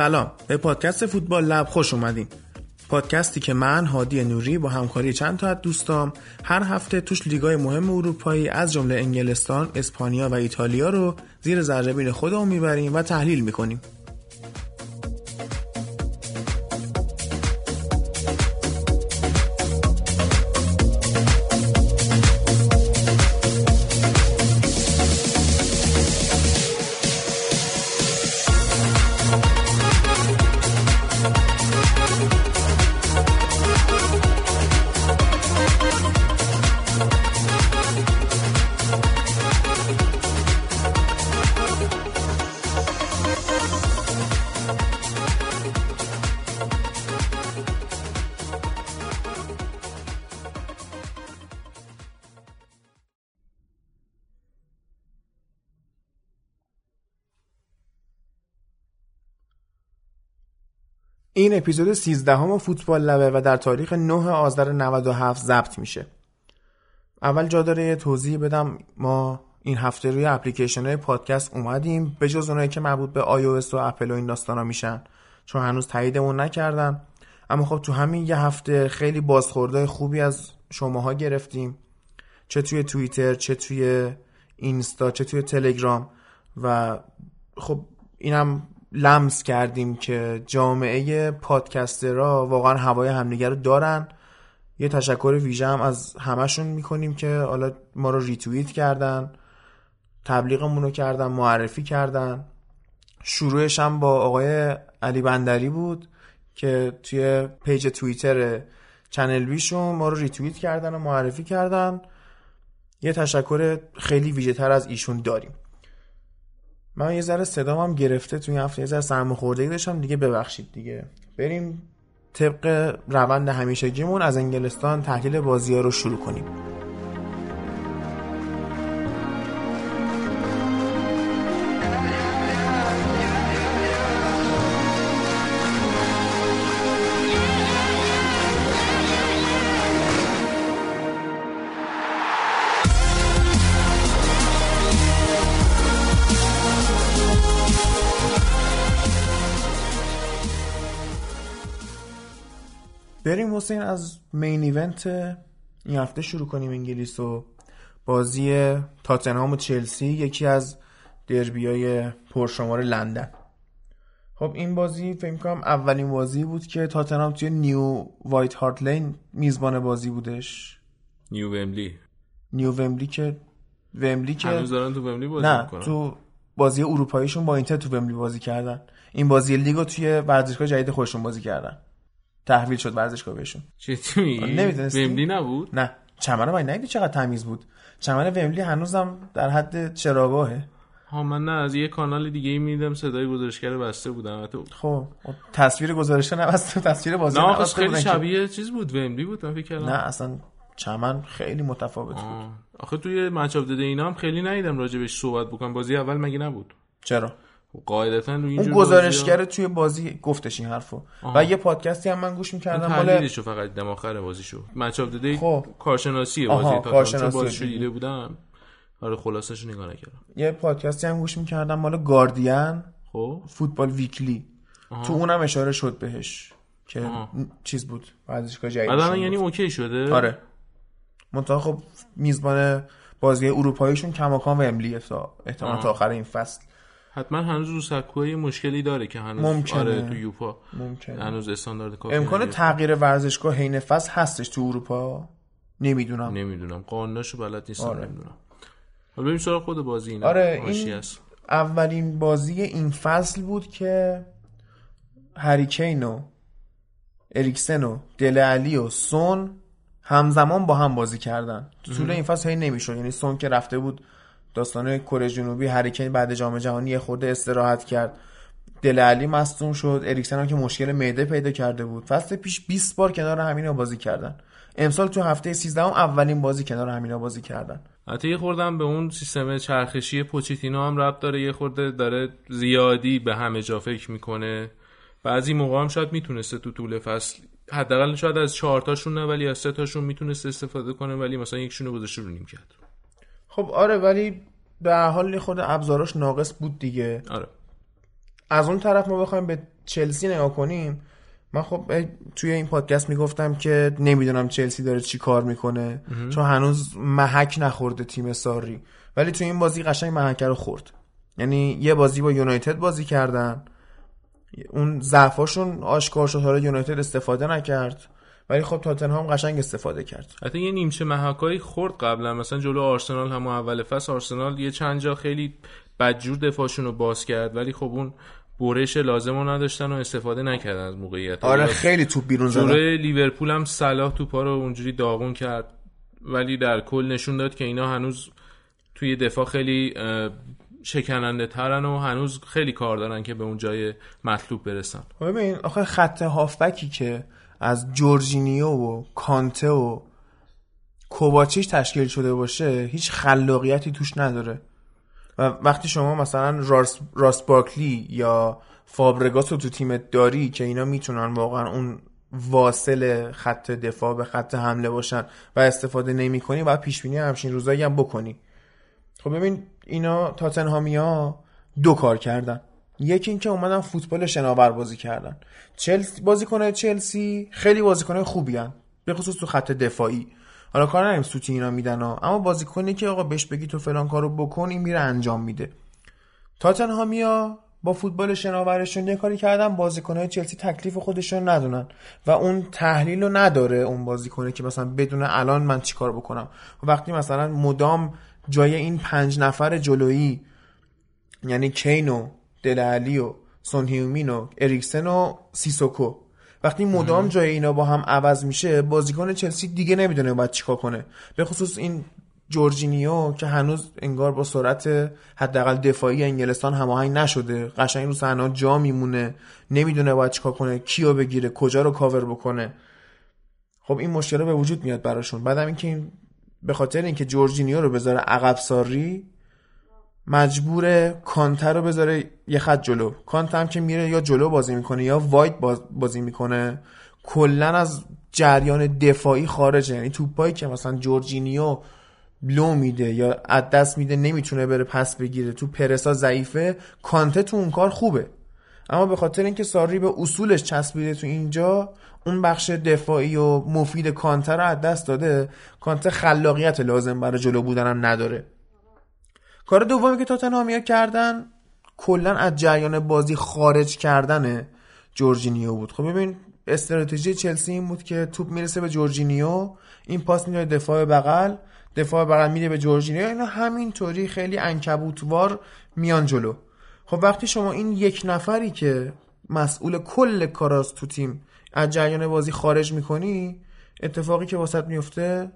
سلام. به پادکست فوتبال لب خوش اومدین. پادکستی که من هادی نوری با همکاری چند تا از دوستام هر هفته توش لیگای مهم اروپایی از جمله انگلستان، اسپانیا و ایتالیا رو زیر ذره خودمون می‌بریم و تحلیل می‌کنیم. این اپیزود 13 همه فوتبال لبه و در تاریخ 9 آذر 97 ضبط میشه. اول جا داره یه توضیح بدم. ما این هفته روی اپلیکیشن های پادکست اومدیم. به جز اونایی که مربوط به iOS و اپل و این داستانا میشن. چون هنوز تاییدمون نکردن. اما خب تو همین یه هفته خیلی بازخورده خوبی از شماها گرفتیم. چه توی توییتر چه توی اینستا چه توی تلگرام. و خب اینم لمس کردیم که جامعه پادکسترها واقعا هوای همدیگه رو دارن. یه تشکر ویژه هم از همشون می‌کنیم که حالا ما رو ریتوییت کردن تبلیغمون رو کردن معرفی کردن. شروعش هم با آقای علی بندری بود که توی page توییتر چنل بی‌شون ما رو ریتوییت کردن و معرفی کردن. یه تشکر خیلی ویژه تر از ایشون داریم. من یه ذره هم گرفته توی هفته یه ذره سرماخوردگی داشتم. دیگه ببخشید دیگه. بریم طبق روند همیشگیمون از انگلستان تحلیل بازی ها رو شروع کنیم. بریم حسین از main event این هفته شروع کنیم انگلیس و بازی تاتنهام و چلسی یکی از دربیای پرشمار لندن. خب این بازی فکر کنم اولین بازی بود که تاتنهام توی نیو وایت هارت لین میزبان بازی بودش. نیو ومبلی نیو ومبلی که ومبلی که هنوز دارن تو ومبلی بازی نه می‌کنن. تو بازی اروپاییشون با اینتر تو ومبلی بازی کردن. این بازی لیگو توی ورزشگاه جدید خودشون بازی کردن. تحویل شد ورزشگاه بهشون. چه میگی؟ نمی‌دونستی؟ ومبلی نبود؟ نه. چمن من ندیدی چقدر تمیز بود؟ چمن ومبلی هنوزم در حد چراگاهه. ها من نه از یه کانال دیگه ای میدم صدای گزارشگر بسته بودم البته خب تصویر گزارشه نبسته تصویر بازی نه خیلی که- شبیه چیز بود ومبلی بود من فکر کردم. نه اصلا چمن خیلی متفاوت بود. آه. آخه توی مچ داده اینا هم خیلی ندیدم راجبش صحبت بکنم. بازی اول مگه نبود؟ چرا؟ قاعدتا رو اون گزارشگر توی بازی گفتش این حرفو. آها. و یه پادکستی هم من گوش می‌کردم. مال تحلیلشو فقط دیدم آخر بازیشو. مچ اپ داده خب. کارشناسی آها، بازی. تا کارشناسی بازیشو دیدی. دیده بودم. آره خلاصش نگاه نکردم. یه پادکستی هم گوش می‌کردم. مال گاردین خب. فوتبال ویکلی. تو اونم اشاره شد بهش که آها. چیز بود. ورزشگاه جدید الان یعنی اوکی شده؟ آره. منتها خب میزبان بازی اروپاییشون کماکان و املیه تا احتمال آه. تا آخر این فصل. حتما هنوز رو سکوهای مشکلی داره که هنوز ممکنه. آره تو یوپا ممکنه. هنوز استاندارد کافی امکان. تغییر ورزشگاه حین فصل هستش تو اروپا؟ نمی‌دونم. نمی‌دونم. قانوناشو بلد نیستم آره. نمی‌دونم. حالا بریم سراغ خود بازی اینا. آره، این- است. اولین بازی این فصل بود که هریکین و اریکسن و دل علی و سون همزمان با هم بازی کردن. تو طول این فصل هی نمی‌شد. یعنی سون که رفته بود داستان کره جنوبی هریکین بعد جام جهانی یه خورده استراحت کرد. دل علی مصدوم شد. اریکسن هم که مشکل معده پیدا کرده بود. فصل پیش 20 بار کنار همینا بازی کردن. امسال تو هفته 13 هم اولین بازی کنار همینا بازی کردن. حتی یه خوردم به اون سیستم چرخشی پوچیتینو هم ربط داره. یه خورده داره زیادی به همه جا فکر می‌کنه. بعضی موقع هم شاید می‌تونسته تو طول فصل حداقل شاید از چهار تاشون نه ولی از سه تاشون می‌تونسته استفاده کنه ولی مثلا یکشون رو گذاشته رو نیم کرد خب آره ولی به حال خود ابزاراش ناقص بود دیگه. آره. از اون طرف ما بخوایم به چلسی نگاه کنیم. من خب توی این پادکست می‌گفتم که نمی‌دونم چلسی داره چی کار می‌کنه. چون هنوز محک نخورده تیم ساری. ولی توی این بازی قشنگ محک رو خورد. یعنی یه بازی با یونایتد بازی کردن. اون ضعفاشون آشکار شد حالا یونایتد استفاده نکرد. ولی خب تاتنهام قشنگ استفاده کرد. حتی یه نیمچه محکایی خورد قبلا. مثلا جلو آرسنال هم اول فصل آرسنال یه چند جا خیلی بدجور دفاعشون رو باز کرد ولی خب اون برش لازم رو نداشتن و استفاده نکردن از موقعیت. آره خیلی توپ بیرون زدن. لیورپول هم صلاح توپا رو اونجوری داغون کرد ولی در کل نشون داد که اینا هنوز توی دفاع خیلی شکننده ترن و هنوز خیلی کار دارن که به اون جای مطلوب برسن. خب ببین آخه خط هافبکی که از جورجینیو و کانته و کوواچیش تشکیل شده باشه هیچ خلاقیتی توش نداره. و وقتی شما مثلا راس, راس بارکلی یا فابرگاس رو تو تیمت داری که اینا می‌تونن واقعا اون واصل خط دفاع به خط حمله باشن و استفاده نمی کنی و پیش همچین روزایی هم بکنی. خب ببین اینا تاتنهامیا دو کار کردن. یکی اینکه اومدن فوتبال شناور بازی کردن. چلسی بازیکنای چلسی خیلی بازیکنای خوبی هن. به خصوص تو خط دفاعی. حالا کار نداریم سوتی اینا میدن ها. اما بازیکنی که آقا بهش بگی تو فلان کارو بکن این میره انجام میده. تاتنهامیا با فوتبال شناورشون یه کاری کردن بازیکنهای چلسی تکلیف خودشون ندونن. و اون تحلیل رو نداره اون بازیکنه که مثلا بدون الان من چیکار بکنم. وقتی مثلا مدام جای این پنج نفر جلویی یعنی کینو دل و سون هیومین و اریکسن و سیسوکو. وقتی مدام جای اینا با هم عوض میشه بازیکن چلسی دیگه نمی‌دونه باید چیکار کنه. به خصوص این جورجینیو که هنوز انگار با سرعت حداقل دفاعی انگلستان هماهنگ نشده. قشنگ رو صحنه جا میمونه. نمی‌دونه باید چیکار کنه کیو بگیره کجا رو کاور بکنه. خب این مشکل به وجود میاد براشون. بعدم اینکه این به خاطر اینکه جورجینیو رو بذاره عقب ساری مجبور کانتر رو بذاره یه خط جلو. کانته هم که میره یا جلو بازی می‌کنه یا واید بازی می‌کنه. کلا از جریان دفاعی خارجه. یعنی توپایی که مثلا جورجینیو لو میده یا از دست میده نمی‌تونه بره پس بگیره. تو پرسا ضعیفه. کانته تو اون کار خوبه. اما به خاطر اینکه ساری به اصولش چسبیده تو اینجا اون بخش دفاعی و مفید کانته رو از دست داده. کانته خلاقیت لازم برای جلو بودن نداره. کار دومی که تاتنهامیا کردن کلا از جریان بازی خارج کردن جورجینیو بود. خب ببین استراتژی چلسی این بود که توپ می‌رسه به جورجینیو این پاس میره دفاع بغل دفاع بغل میره به جورجینیو اینا همینطوری خیلی انکبوتوار میان جلو. خب وقتی شما این یک نفری که مسئول کل کاراست تو تیم از جریان بازی خارج می‌کنی اتفاقی که واسط میفته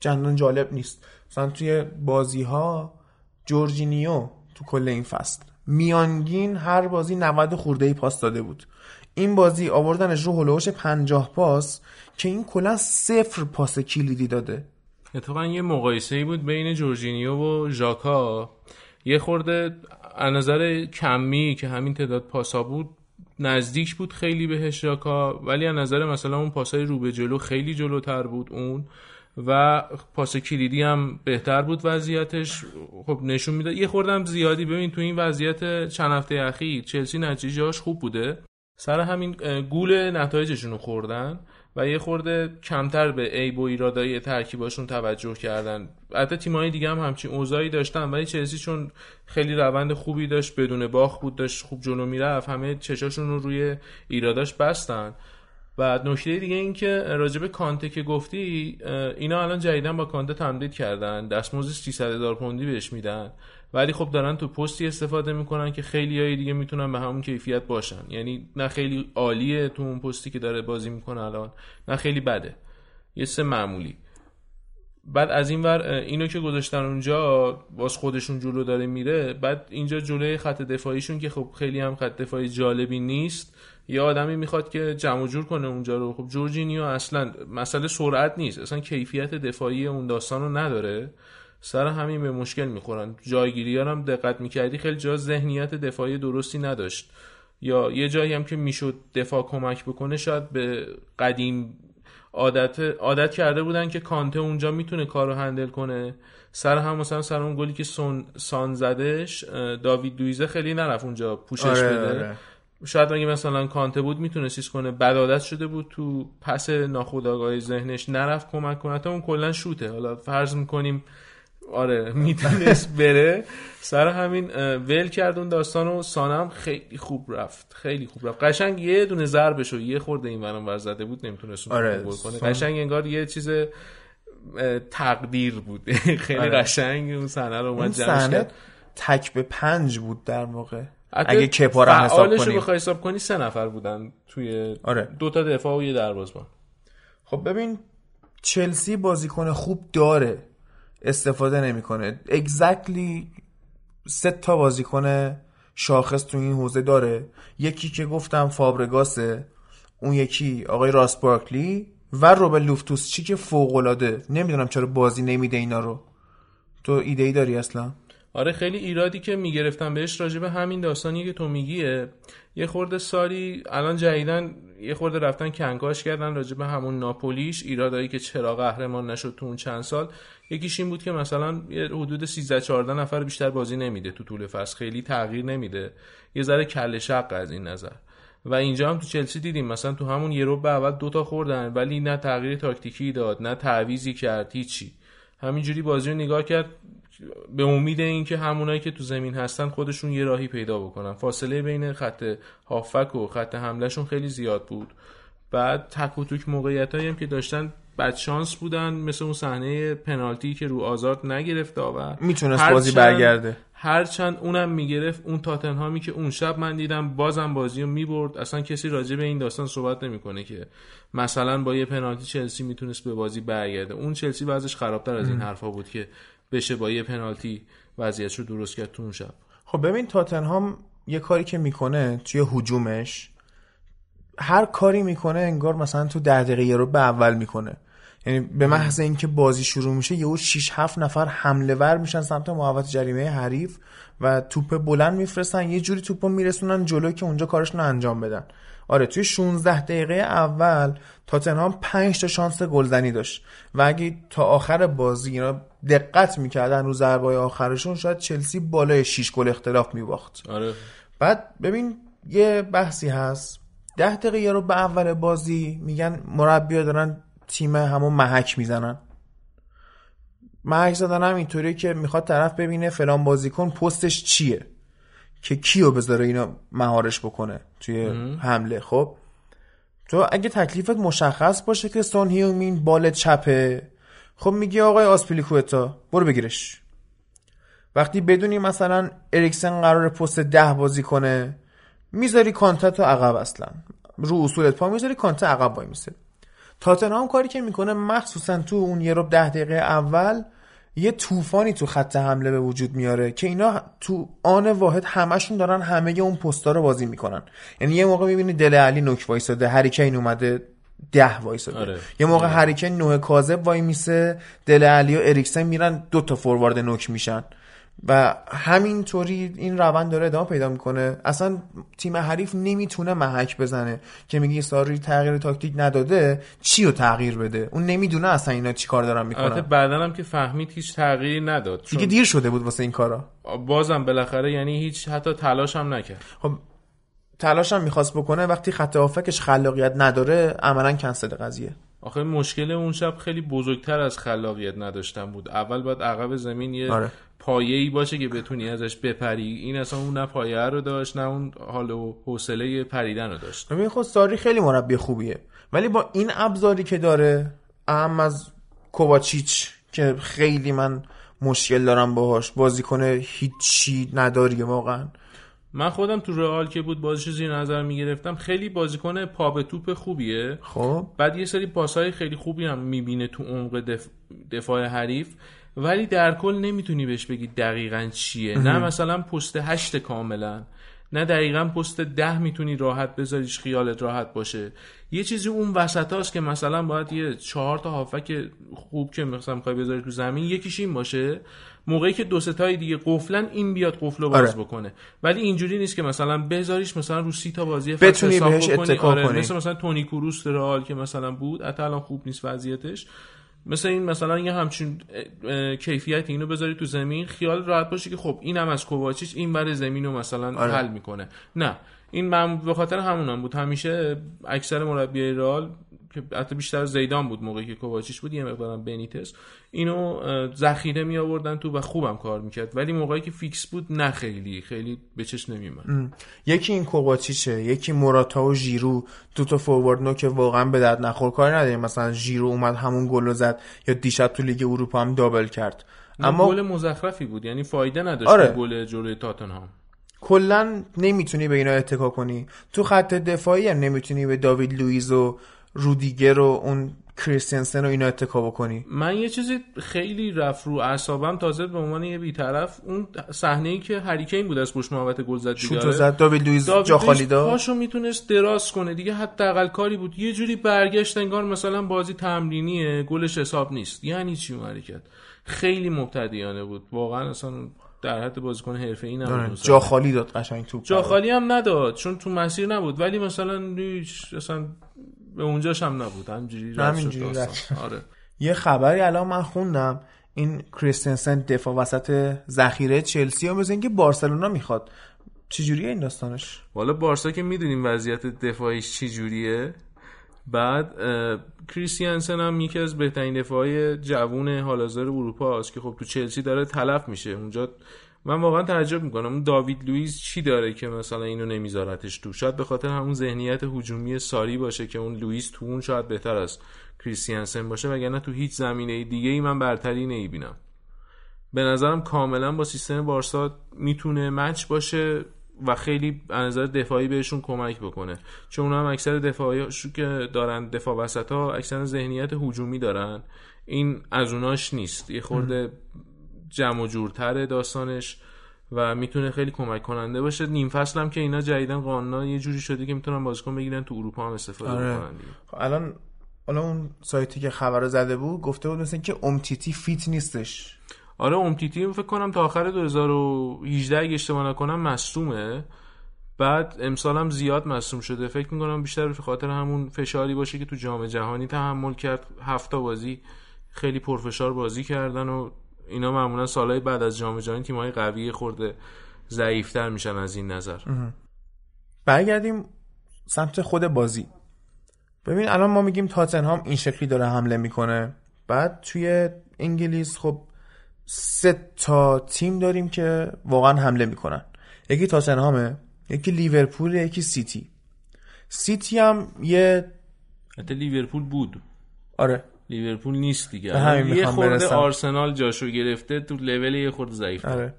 چندان جالب نیست. مثلا توی بازی ها جورجینیو تو کل این فصل. میانگین هر بازی 90 خورده ای پاس داده بود. این بازی آوردنش رو هلوش 50 پاس که این کلا صفر پاس کلیدی داده. اتفاقا یه مقایسه ای بود بین جورجینیو و ژاکا. یه خورده از نظر کمی که همین تعداد پاسا بود نزدیک بود خیلی بهش ژاکا ولی از نظر مثلا اون پاسای رو به جلو خیلی جلوتر بود اون. و پاس کلیدی هم بهتر بود وضعیتش. خب نشون میده یه خوردم زیادی. ببین تو این وضعیت چند هفته اخیر چلسی نتیجهاش خوب بوده. سر همین گول نتایجشون رو خوردن و یه خورده کمتر به عیب و ایرادای ترکیباشون توجه کردن. حتی تیمای دیگه هم همچین اوضاعی داشتن. ولی چلسی چون خیلی روند خوبی داشت بدون باخ بود داشت خوب جلو می‌رفت همه چشاشون رو روی ایراداش بستن. و نکته دیگه این که راجب کانته که گفتی اینا الان جدیدن با کانته تمدید کردن. دستمزد 300 هزار پوندی بهش میدن. ولی خب دارن تو پستی استفاده می‌کنن که خیلی های دیگه می‌تونن به همون کیفیت باشن. یعنی نه خیلی عالیه تو اون پستی که داره بازی می‌کنه الان نه خیلی بده. یه سه معمولی. بعد از این ور اینو که گذاشتن اونجا باز خودشون جلو داره میره. بعد اینجا جلوی خط دفاعیشون که خب خیلی هم خط دفاعی جالبی نیست. یه آدمی می‌خواد که جمع جور کنه اونجا رو. خب جورجینیو اصلا مسئله سرعت نیست. اصلا کیفیت دفاعی اون داستان رو نداره. سر همین به مشکل می‌خورن. جایگیری هم دقت می‌کردی خیلی جا ذهنیت دفاعی درستی نداشت. یا یه جایی هم که می‌شد دفاع کمک بکنه شاید به قدیم عادت عادت کرده بودن که کانته اونجا می‌تونه کارو هندل کنه. سر هم مثلا سر اون گلی که سون سان زدش داوید دویزه خیلی نرفت اونجا پوشش آره، بده. آره. شاید اگه مثلا کانته بود می‌تونه سیز کنه بدادت شده بود تو پس ناخودآگاه ذهنش نرفت کمک کنه. تا اون کلا شوته. حالا فرض می‌کنیم آره می‌تونست بره. سر همین ول کرد اون داستان و سانم خیلی خوب رفت. خیلی خوب رفت. قشنگ یه دونه ضربشو یه خورده این ورم ور زده بود نمی‌تونست آره کنه. قشنگ انگار یه چیز تقدیر بود. خیلی آره. قشنگ اون صحنه رو اومد جمعش کرد. تک به پنج بود در موقع اگه کپارا حساب کنی بخوای حساب کنی سه نفر بودن توی آره. دو تا دفاع و یه دروازه‌بان. خب ببین چلسی بازیکن خوب داره. استفاده نمی‌کنه. اگزکتلی سه تا بازیکن شاخص تو این حوزه داره. یکی که گفتم فابرگاسه اون یکی آقای راس بارکلی و روبل لوفتوس چی که فوق العاده نمی‌دونم چرا بازی نمیده اینا رو. تو ایده ای داری اصلا؟ آره خیلی ایرادی که می‌گرفتم بهش راجبه همین داستانی که تو میگیه یه خورده ساری الان جدیدن یه خورده رفتن کنکاش کردن راجبه همون ناپولیش ایرادایی که چرا قهرمان نشد تو اون چند سال. یکیش این بود که مثلا یه حدود 13 14 نفر بیشتر بازی نمیده تو طول فصل خیلی تغییر نمیده. یه ذره کله شق از این نظر. و اینجا هم تو چلسی دیدیم مثلا تو همون یه به اول دوتا خوردن ولی نه تغییر تاکتیکی داد نه تعویزی کرد هیچی. همینجوری بازی رو نگاه کرد. به امید اینکه همونایی که تو زمین هستن خودشون یه راهی پیدا بکنن. فاصله بین خط هافک و خط حملهشون خیلی زیاد بود. بعد تک و توک موقعیت هم که داشتن بد شانس بودن مثل اون صحنه پنالتی که رو آزاد نگرفت داور می‌تونست بازی برگرده. هرچند اونم می‌گرفت اون تاتنهامی که اون شب من دیدم بازم بازی رو می‌برد. اصلا کسی راجع به این داستان صحبت نمی‌کنه که مثلا با یه پنالتی چلسی می‌تونست به بازی برگرده. اون چلسی وضعش خرابتر از این حرفا بود که بشه با یه پنالتی وضعیت رو درست کرد تو اون شب. خب ببین تاتنهام یه کاری که می‌کنه توی حجومش هر کاری می‌کنه انگار مثلا تو ده دقیقه رو به اول می‌کنه. یعنی به محض اینکه بازی شروع میشه یهو 6 7 نفر حمله ور میشن سمت محوط جریمه حریف و توپ بلند میفرستن یه جوری توپو میرسونن جلو که اونجا کارشون انجام بدن. آره توی 16 دقیقه اول تاتنهام 5 تا شانس گلزنی داشت و اگه تا آخر بازی اینا دقت می‌کردن رو ضربای آخرشون شاید چلسی بالای 6 گل اختلاف میباخت. آره. بعد ببین یه بحثی هست. ده دقیقه رو به اول بازی میگن مربی دارن تیم همون محک می‌زنن. محک زدن هم اینطوری که می‌خواد طرف ببینه فلان بازیکن پستش چیه. که کیو بذاره اینا مهارش بکنه توی حمله خب؟ تو اگه تکلیفت مشخص باشه که سون هیومین بال چپه خب میگی آقای آسپیلیکوتا برو بگیرش. وقتی بدونی مثلا اریکسن قرار پست ده بازی کنه می‌ذاری کانتا تو عقب اصلا. رو اصولت پا می‌ذاری کانتا عقب وای میسه تاتنهام کاری که می‌کنه مخصوصا تو اون یه رو ده دقیقه اول یه طوفانی تو خط حمله به وجود میاره که اینا تو آن واحد همشون دارن همه اون پستا رو بازی می‌کنن یعنی یه موقع می‌بینی دل علی نوک وایساده هریکین اومده ده وایساده آره. یه موقع آره. هریکین نوه کاذب وای میسه دل علی و اریکسن میرن دو تا فوروارد نوک میشن و همینطوری این روند داره ادامه پیدا می‌کنه. اصلا تیم حریف نمی‌تونه محک بزنه که میگی ساری تغییر تاکتیک نداده چی رو تغییر بده؟ اون نمی‌دونه اصلا اینا چی کار دارن می‌کنن. البته بعدا هم که فهمید هیچ تغییری نداد دیگه دیر شده بود واسه این کارا. بازم بالاخره یعنی هیچ حتی تلاش هم نکرد. خب تلاش هم می‌خواست بکنه وقتی خط آفکش خلاقیت نداره عملا کنسل قضیه. آخه مشکل اون شب خیلی بزرگتر از خلاقیت نداشتن بود. اول باید عقب زمین یه آره. پایه ای باشه که بتونی ازش بپری. این اصلا اون نه پایه رو داشت نه اون حال و حوصله پریدن رو داشت. ببین خود ساری خیلی مربی خوبیه. ولی با این ابزاری که داره اهم از کوواچیچ که خیلی من مشکل دارم باهاش بازیکن هیچی نداری واقعا. من خودم تو رئال که بود بازیش زیر نظر می‌گرفتم خیلی بازیکن پا به توپ خوبیه. خب. بعد یه سری پاسهای خیلی خوبی هم می‌بینه تو عمق دف... دفاع حریف. ولی در کل نمی‌تونی بهش بگی دقیقا چیه نه مثلا پست هشت کاملا نه دقیقا پست ده می‌تونی راحت بذاریش خیالت راحت باشه یه چیزی اون وسط هاست که مثلا باید یه چهار تا هافک خوب که مثلا می‌خوای بذاری تو زمین یکیش این باشه موقعی که دو ستای دیگه قفلن این بیاد قفل رو باز آره. بکنه ولی اینجوری نیست که مثلا بذاریش مثلا رو سی تا بازی بتونی بهش. اتکا آره. کنی. مثل مثلا تونی کروس رئال که مثلا بود حتی الان خوب نیست وضعیتش مثل این مثلا یه همچین کیفیت اینو بذاری تو زمین خیال راحت باشه که خب اینم از کوواچیچ این بر زمین رو مثلا آره. حل می‌کنه نه این من به خاطر همونم بود. همیشه اکثر مربی رئال که حتی بیشتر زیدان بود موقعی که کوواچیچ بود یه مقدارم بنیتس. اینو ذخیره می آوردن تو و خوبم کار می‌کرد. ولی موقعی که فیکس بود نه خیلی. خیلی به چشم نمیومد یکی این کوواچیچه یکی موراتا و ژیرو. دو تا فوروارد نو که واقعا به درد نخور کاری نداریم. مثلا ژیرو اومد همون گل رو زد یا دیشب تو لیگ اروپا هم دابل کرد. اما گل مزخرفی بود. یعنی فایده نداشت آره. گل جلوی تاتنهام. کلا نمی‌تونی به اینا اتکا کنی. تو خط دفاعی هم نمی‌تونی به داوید لوئیز و رودیگر و اون کریستنسن و اینا اتکا بکنی. من یه چیزی خیلی رفت رو اعصابم تازه به عنوان یه بیطرف اون صحنه ای که هریکین بود از پشت محوطه گل زد آره. زد. داوید لوئیز جا خالی داد پاشو می‌تونست دراز کنه دیگه. حداقل کاری بود. یه جوری برگشت انگار مثلا بازی تمرینیه گلش حساب نیست. یعنی چی حرکت؟ خیلی مبتدیانه بود. واقعا اصلا در حد بازیکن حرفه‌ای نبود آره، جا. خالی داد قشنگ توپ جا خالی هم نداد چون تو مسیر نبود ولی مثلا اصلا به اونجاش هم نبود. همینجوری داستان. آره. یه خبری الان من خوندم این کریستنسن دفاع وسط ذخیره چلسی و مثل اینکه بارسلونا می‌خواد. چجوریه این داستانش؟ والا بارسا که می‌دونیم وضعیت دفاعیش چی جوریه بعد کریستیانسن هم یکی از بهترین دفاعی جوون حال اروپا است که خب تو چلسی داره تلف میشه. اونجا من واقعا تعجب می‌کنم. اون داوید لوئیس چی داره که مثلا اینو نمیذارتش تو؟ شاید به خاطر همون ذهنیت هجومی ساری باشه که اون لوئیس تو اون شاید بهتر از کریستیانسن باشه وگرنه تو هیچ زمینه دیگه ای من برتری نمی‌بینم. به نظرم کاملا با سیستم بارسا می‌تونه مچ باشه. و خیلی از نظر دفاعی بهشون کمک بکنه. چون اونا هم اکثر دفاعی که دارن دفاع وسط ها اکثر ذهنیت هجومی دارن. این از اوناش نیست. یه خورده جمع و جورتره داستانش و می‌تونه خیلی کمک کننده باشه. نیم فصل هم که اینا جدیدن قانونا یه جوری شده که می‌تونن بازیکن بگیرن تو اروپا هم استفاده آره. دیگه. خب الان حالا اون سایتی که خبر زده بود گفته بود مثل اینکه امتیتی فیت نیستش. آره امتیتی فکر کنم تا آخر 2018 اگه اشتباه نکنم مصدومه. بعد امسال هم زیاد مصدوم شده. فکر می‌کنم بیشتر به خاطر همون فشاری باشه که تو جام جهانی تحمل کرد. هفته بازی خیلی پرفشار بازی کردن و اینا معمولا سالهای بعد از جام جهانی تیم‌های قوی خورده ضعیفتر میشن از این نظر. برگردیم سمت خود بازی. ببین الان ما میگیم تاتنهام این شکلی داره حمله می‌کنه. بعد توی انگلیس خب سه تا تیم داریم که واقعا حمله می‌کنن. یکی تاتنهامه یکی لیورپول یکی سیتی. سیتی هم یه حتی لیورپول بود. آره. لیورپول نیست دیگه. همین یه خورده برسم. آرسنال جاشو گرفته تو لول یه خورده ضعیف آره.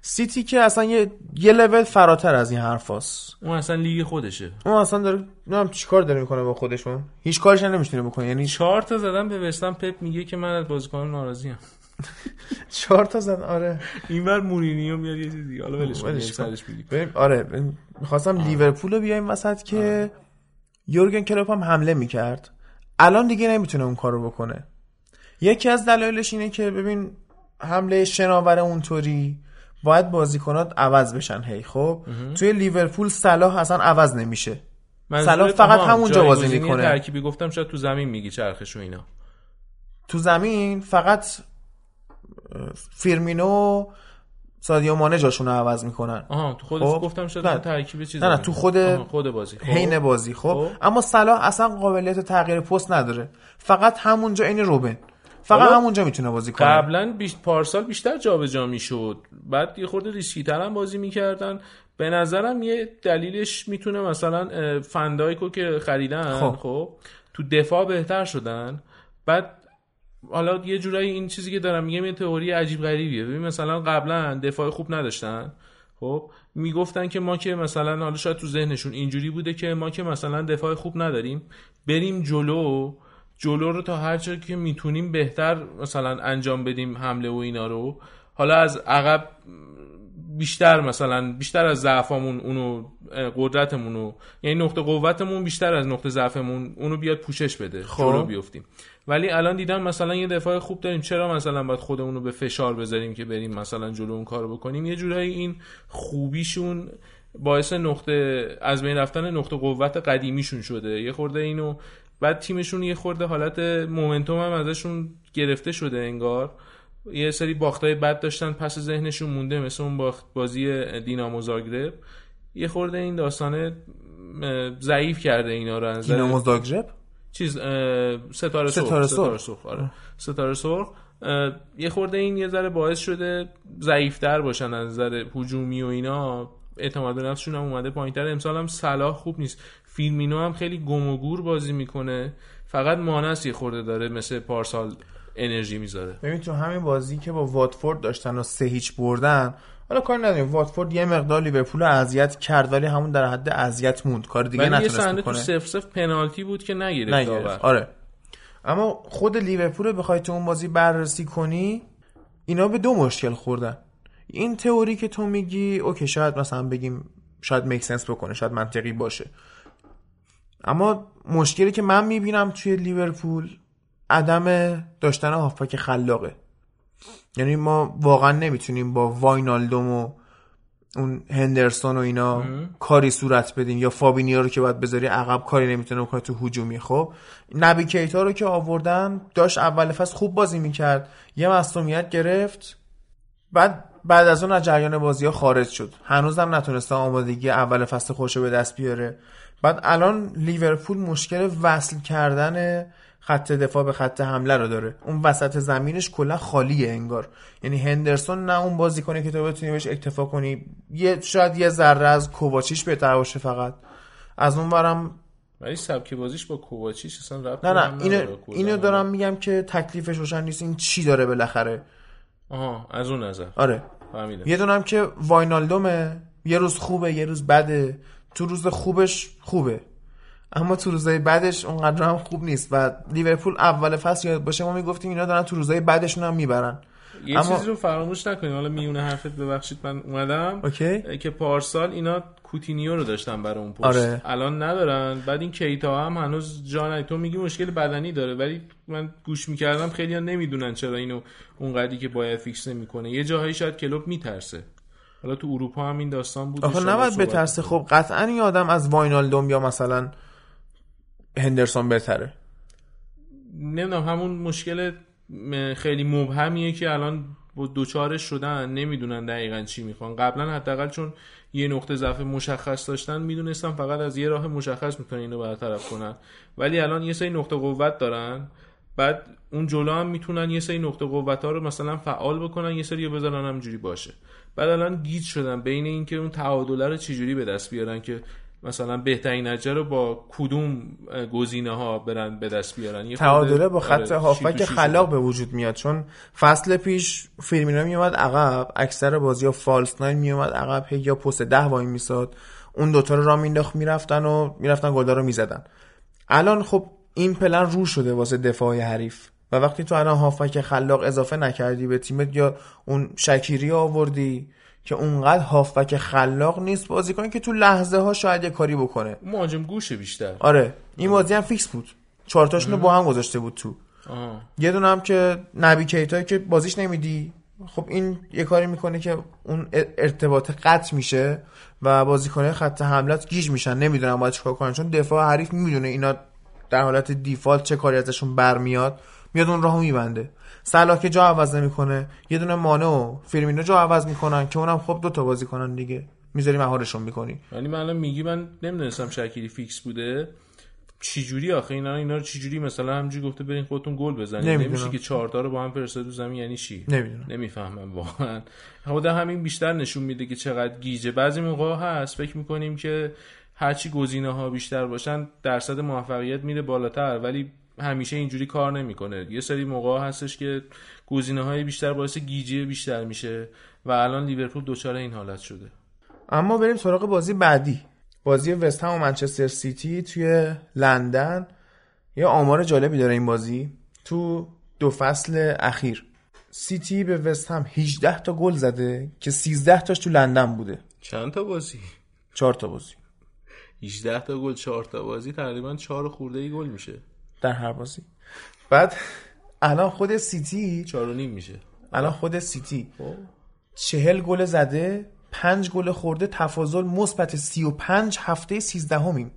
سیتی که اصلا یه یه لول فراتر از این حرفاست اون اصلا لیگ خودشه. اون اصلا داره نمی‌دونم چیکار داره می‌کنه با خودشون؟ هیچ کارش نمی‌تونه بکنه. یعنی چهار تا زدن به وستهم پپ میگه که من از بازیکن ناراضی ام چهار تا زد آره. اینور مورینیو میاد یه چیز دیگه. حالا ولش کن. سرش بریم آره می‌خواستم لیورپول رو بیایم وسط که یورگن کلوپ هم حمله می‌کرد. الان دیگه نمی‌تونه اون کارو بکنه. یکی از دلایلش اینه که ببین حمله شناور اونطوری باید بازیکنات عوض بشن هی خب؟ توی لیورپول صلاح اصلا عوض نمیشه. صلاح فقط همونجا بازی می‌کنه. ترکیبی گفتم شاید تو زمین میگی چرخش و اینا. تو زمین فقط فیرمینو سادیو مانه جاشون رو عوض می‌کنن آها تو خود خب. گفتم شاید نه. ترکیب چیز نه نه. تو خود خود بازی خب. حین بازی خب خب. اما صلاح اصلا قابلیت تغییر پست نداره فقط همونجا این روبن فقط همونجا می‌تونه بازی کنه قبلا بیش پارسال بیشتر جابجا می‌شد بعد یه خورده ریسکی تر هم بازی می‌کردن به نظرم یه دلیلش می‌تونه مثلا فندایکو که خریدن خب. خب. تو دفاع بهتر شدن بعد حالا یه جورایی این چیزی که دارم میگم یه تئوری عجیب غریبیه. ببین مثلا قبلا دفاع خوب نداشتن. خب می‌گفتن که ما که مثلا حالا شاید تو ذهنشون اینجوری بوده که ما که مثلا دفاع خوب نداریم بریم جلو. جلو رو تا هر جا که می‌تونیم بهتر مثلا انجام بدیم حمله و اینا رو. حالا از عقب بیشتر مثلا بیشتر از ضعفامون اونو قدرتمون یعنی نقطه قوتمون بیشتر از نقطه ضعفمون اونو بیاد پوشش بده خب. بیفتیم. ولی الان دیدم مثلا یه دفاع خوب داریم چرا مثلا باید خودمون رو به فشار بذاریم که بریم مثلا جلو اون کارو بکنیم؟ یه جورایی این خوبیشون باعث نقطه از بین رفتن نقطه قوت قدیمیشون شده. یه خورده اینو بعد تیمشون یه خورده حالت مومنتوم هم ازشون گرفته شده انگار. یه سری باختای بد داشتن پس ذهنشون مونده مثل اون باخت بازی دینامو زاگرب. یه خورده این داستانه ضعیف کرده اینا رو از دینامو زاگرب؟ چیز ستاره سرخ ستاره سرخ. آره. ستاره سرخ. یه خورده این یه ذره باعث شده ضعیفتر باشن از نظر هجومی و اینا. اعتماد به نفسشون هم اومده پایینتر. امسال هم صلاح خوب نیست. فیلمینو هم خیلی گم و گور بازی می‌کنه. فقط مانس یه خورده داره مثل پارسال. انرژی می‌ذاره. ببین تو همین بازی که با واتفورد داشتن و سه هیچ بردن حالا کار نداریم. واتفورد یه مقدار لیورپول رو اذیت کرد ولی همون در حد اذیت موند. کار دیگه یه نتونست صحنه تو سف سف پنالتی بود که نگرفت. آره. اما خود لیورپول رو بخوای تو اون بازی بررسی کنی اینا به دو مشکل خوردن. این تئوری که تو میگی okay شاید مثلا بگیم شاید make sense بکنه شاید منطقی باشه. اما مشکلی که من می‌بینم توی لیورپول عدم داشتن هافبک خلاقه. یعنی ما واقعا نمی‌تونیم با واینالدوم و اون هندرسون و اینا کاری صورت بدیم یا فابینیو رو که باید بذاری عقب کاری نمی‌تونه بکنه تو هجومی. خب نبی کیتا رو که آوردن داشت اول فصل خوب بازی می‌کرد یه مصومیت گرفت بعد بعد از اون از جریان بازی ها خارج شد. هنوزم نتونسته آمادگی اول فصل خوش به دست بیاره. بعد الان لیورپول مشکل وصل کردن خط دفاع به خط حمله رو داره. اون وسط زمینش کلا خالیه انگار. یعنی هندرسون نه اون بازی کنه که تو بتونی بهش اکتفا کنی یه شاید یه ذره از کوواچیش بهتر باشه فقط. از اون برم ولی سبک بازیش با کوواچیش اصلا ربط نه نه اینو. اینو دارم میگم که تکلیفش روشن نیست. این چی داره بالاخره؟ آها از اون نظر. آره. فهمیدم. یه دونم که واینالدومه. یه روز خوبه یه روز بده. تو روز خوبش خوبه. اما تو روزای بعدش اونقدر هم خوب نیست و لیورپول اول فصل یادت باشه ما می‌گفتیم اینا دارن تو روزای بعدشون هم می‌برن. یه اما- چیزی رو فراموش نکنیم حالا میونه حرفت ببخشید من اومدم. okay. که پارسال اینا کوتینیو رو داشتن برای اون پست آره. الان ندارن. بعد این کیتا هم هنوز جا ندید. تو میگی مشکل بدنی داره ولی من گوش می‌کردم خیلی ها نمی‌دونن چرا اینو اونقدری که باید فیکس نمی‌کنه. یه جاهایی شاید کلوب میترسه. حالا تو اروپا هم این داستان بود آخه نباید بترسه. خب قطعا این آدم از واینالدوم یا مثلا هندرسون بهتره؟ نمی‌دونم همون مشکل خیلی مبهمیه که الان با دوچارش شدن نمی‌دونن دقیقا چی می‌خوان. قبلا حداقل چون یه نقطه ضعف مشخص داشتن می‌دونستن فقط از یه راه مشخص می‌تونن اینو برطرف کنن. ولی الان یه سری نقطه قوت دارن. بعد اون جلو هم می‌تونن یه سری نقطه قوت ها رو مثلا فعال بکنن یه سری بذارن همجوری باشه. بعد الان گیج شدن بین اینکه اون تعادله رو چجوری به دست بیارن که مثلا بهترین نتیجه رو با کدوم گزینه ها برن به دست بیارن؟ تعادله با خط آره، و شیک خلاق به وجود میاد چون فصل پیش فیرمینو میومد عقب اکثر بازی ها فالس ناین میومد عقب یا پست ده وای میساد. اون دوتا رو را مینداخت می‌رفتن و می‌رفتن گلدار رو می‌زدن. الان خب این پلن رو شده واسه دفاع حریف. و وقتی تو الان هافبک خلاق اضافه نکردی به تیمت یا اون شکیری آوردی که اونقدر هافبک خلاق نیست بازیکن که تو لحظه ها شاید یه کاری بکنه. مهاجم گوشه بیشتر. آره این بازی هم فیکس بود. چهارتاشون رو با هم گذاشته بود تو. آها. یه دونه هم که نبی کیتایی که بازیش نمیدی. خب این یه کاری می‌کنه که اون ارتباط قطع میشه و بازیکنه خط حملت گیج میشن. نمی‌دونن باید چیکار کنن. چون دفاع حریف می‌دونه اینا در حالت default چه کاری ازشون برمیاد. میاد اون راهو میبنده. صلاح که جا عوض نمی‌کنه. یه دونه مانه و فیرمینو جا عوض می‌کنن که اونم خب دو تا بازی کنن دیگه. می‌ذاری مهارشون می‌کنی یعنی من الان میگی من نمی‌دونستم شکیری فیکس بوده. چجوری آخه اینا اینا رو چجوری مثلا همینجوری گفته برین خودتون گل بزنید. نمیشه که چهار تا رو با هم فرستاد تو زمین یعنی چی؟ نمی‌دونم. نمی‌فهمم واقعا. خود همین بیشتر نشون میده که چقدر گیجه. بعضی موقع هست فکر می‌کنیم که هرچی گزینه ها بیشتر باشن درصد موفقیت میره بالاتر. ولی همیشه اینجوری کار نمی‌کنه. یه سری موقع هستش که گزینه های بیشتر باعث گیجی بیشتر میشه و الان لیورپول دچار این حالت شده. اما بریم سراغ بازی بعدی. بازی وست هم و منچستر سیتی توی لندن. یه آمار جالبی داره این بازی. تو دو فصل اخیر. سیتی به وست هم 18 تا گل زده که 13 تاش تو لندن بوده. چند تا بازی؟ 4 تا بازی. 18 تا گل 4 تا بازی تقریبا 4 خورده ای گل میشه. در هر بازی. بعد الان خود سیتی 4 و نیم میشه. الان خود سیتی 40 گل زده 5 گل خورده تفاضل مثبت 35 هفته 13 همیم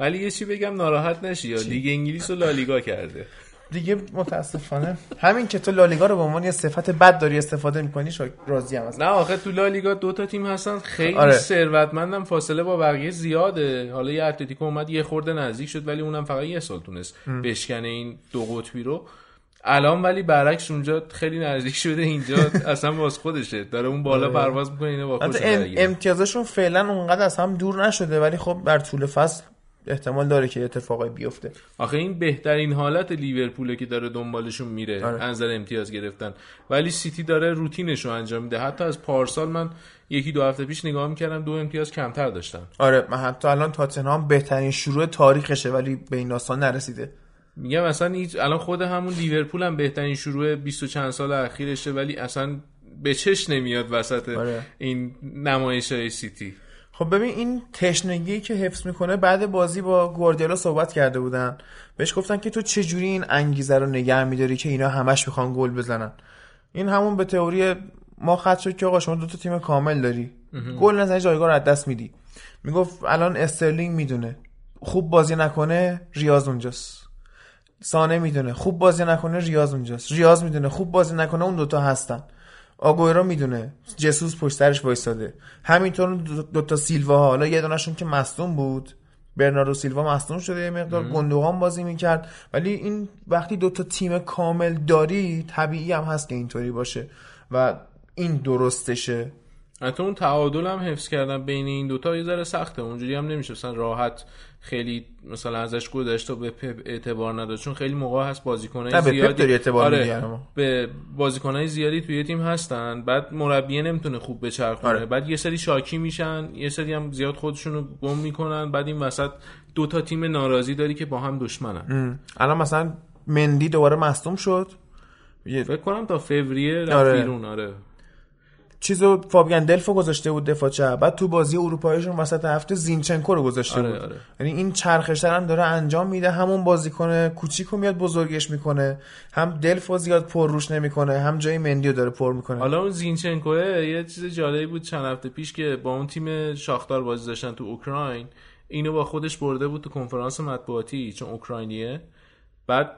ولی یه چی بگم ناراحت نشی یا لیگ انگلیس و لالیگا کرده. دیگه متاسفانه. همین که تو لالیگا رو به عنوان یه صفت بد داری استفاده می‌کنی راضی هم نه آخه تو لالیگا دو تا تیم هستن. خیلی آره. ثروتمندم. فاصله با بقیه زیاده. حالا یه اتلتیکو اومد یه خورده نزدیک شد ولی اونم فقط یه سال تونست بشکنه این دو قطبی رو. الان ولی برعکس اونجا خیلی نزدیک شده. اینجا اصلا باز خودشه. داره اون بالا پرواز می‌کنه اینو با ام امتیازشون فعلا اونقدر از هم دور نشده ولی خب در طول فصل احتمال داره که اتفاقی بیفته. آخه این بهترین حالت لیورپوله که داره دنبالشون میره آره. نظر امتیاز گرفتن. ولی سیتی داره روتینش رو انجام میده. حتی از پارسال من یکی دو هفته پیش نگاه می‌کردم دو امتیاز کمتر داشتن. آره من حتی الان تاتنهام بهترین شروع تاریخشه ولی به این داستان نرسیده. میگم اصلا هیچ الان خود همون لیورپول هم بهترین شروع 20 و چند سال اخیرشه ولی اصلا به چش نمیاد وسط آره. این نمایش های سیتی. خب ببین این تشنگی که حفظ می‌کنه بعد بازی با گواردیولا صحبت کرده بودن. بهش گفتن که تو چجوری این انگیزه رو نگه میداری که اینا همش می‌خوان گل بزنن؟ این همون به تئوری ما ختم شد که آقا شما دو تا تیم کامل داری. گل نزنی جایگاه رو از دست میدی. می‌گفت الان استرلینگ می‌دونه. خوب بازی نکنه ریاض اونجاست. سانه می‌دونه. خوب بازی نکنه ریاض اونجاست. ریاض می‌دونه. خوب بازی نکنه اون دوتا هستن. آگویرو می‌دونه. جسوس پشت سرش وایساده همینطور دو تا سیلوا ها. حالا یه دونشون که مصدوم بود. برناردو سیلوا مصدوم شده یه مقدار گندوغان بازی می‌کرد. ولی این وقتی دو تا تیم کامل داری طبیعی هم هست که اینطوری باشه و این درستشه. حتی اون تعادل هم حفظ کردن بین این دوتا یه ذره سخته. اونجوری هم نمیشه. مثلا راحت خیلی مثلا ازش گذشت و به پپ اعتبار نداد چون خیلی موقع هست بازیکنای زیادی اعتبار آره،. به بازیکنای زیادی توی تیم هستن بعد مربی نمی‌تونه خوب بچرخونه آره. بعد یه سری شاکی میشن یه سری هم زیاد خودشونو گم می‌کنن بعد این وسط دو تا تیم ناراضی داری که با هم دشمنن. الان مثلا مندی دوباره مصدوم شد فکر کنم تا فوریه رفت آره. بیرون آره چیزو فابیان دلفو گذاشته بود دفاع چپ. بعد تو بازی اروپاییشون وسط هفته زینچنکو رو گذاشته آره، بود. آره. یعنی این چرخش هم داره انجام میده. همون بازیکن کوچیکو میاد بزرگش می‌کنه. هم دلفو زیاد پر روش نمی‌کنه هم جای مندیو داره پر می‌کنه. حالا اون زینچنکوه یه چیز جالبی بود چند هفته پیش که با اون تیم شاختار بازی داشتن تو اوکراین. اینو با خودش برده بود تو کنفرانس مطبوعاتی چون اوکراینیه. بعد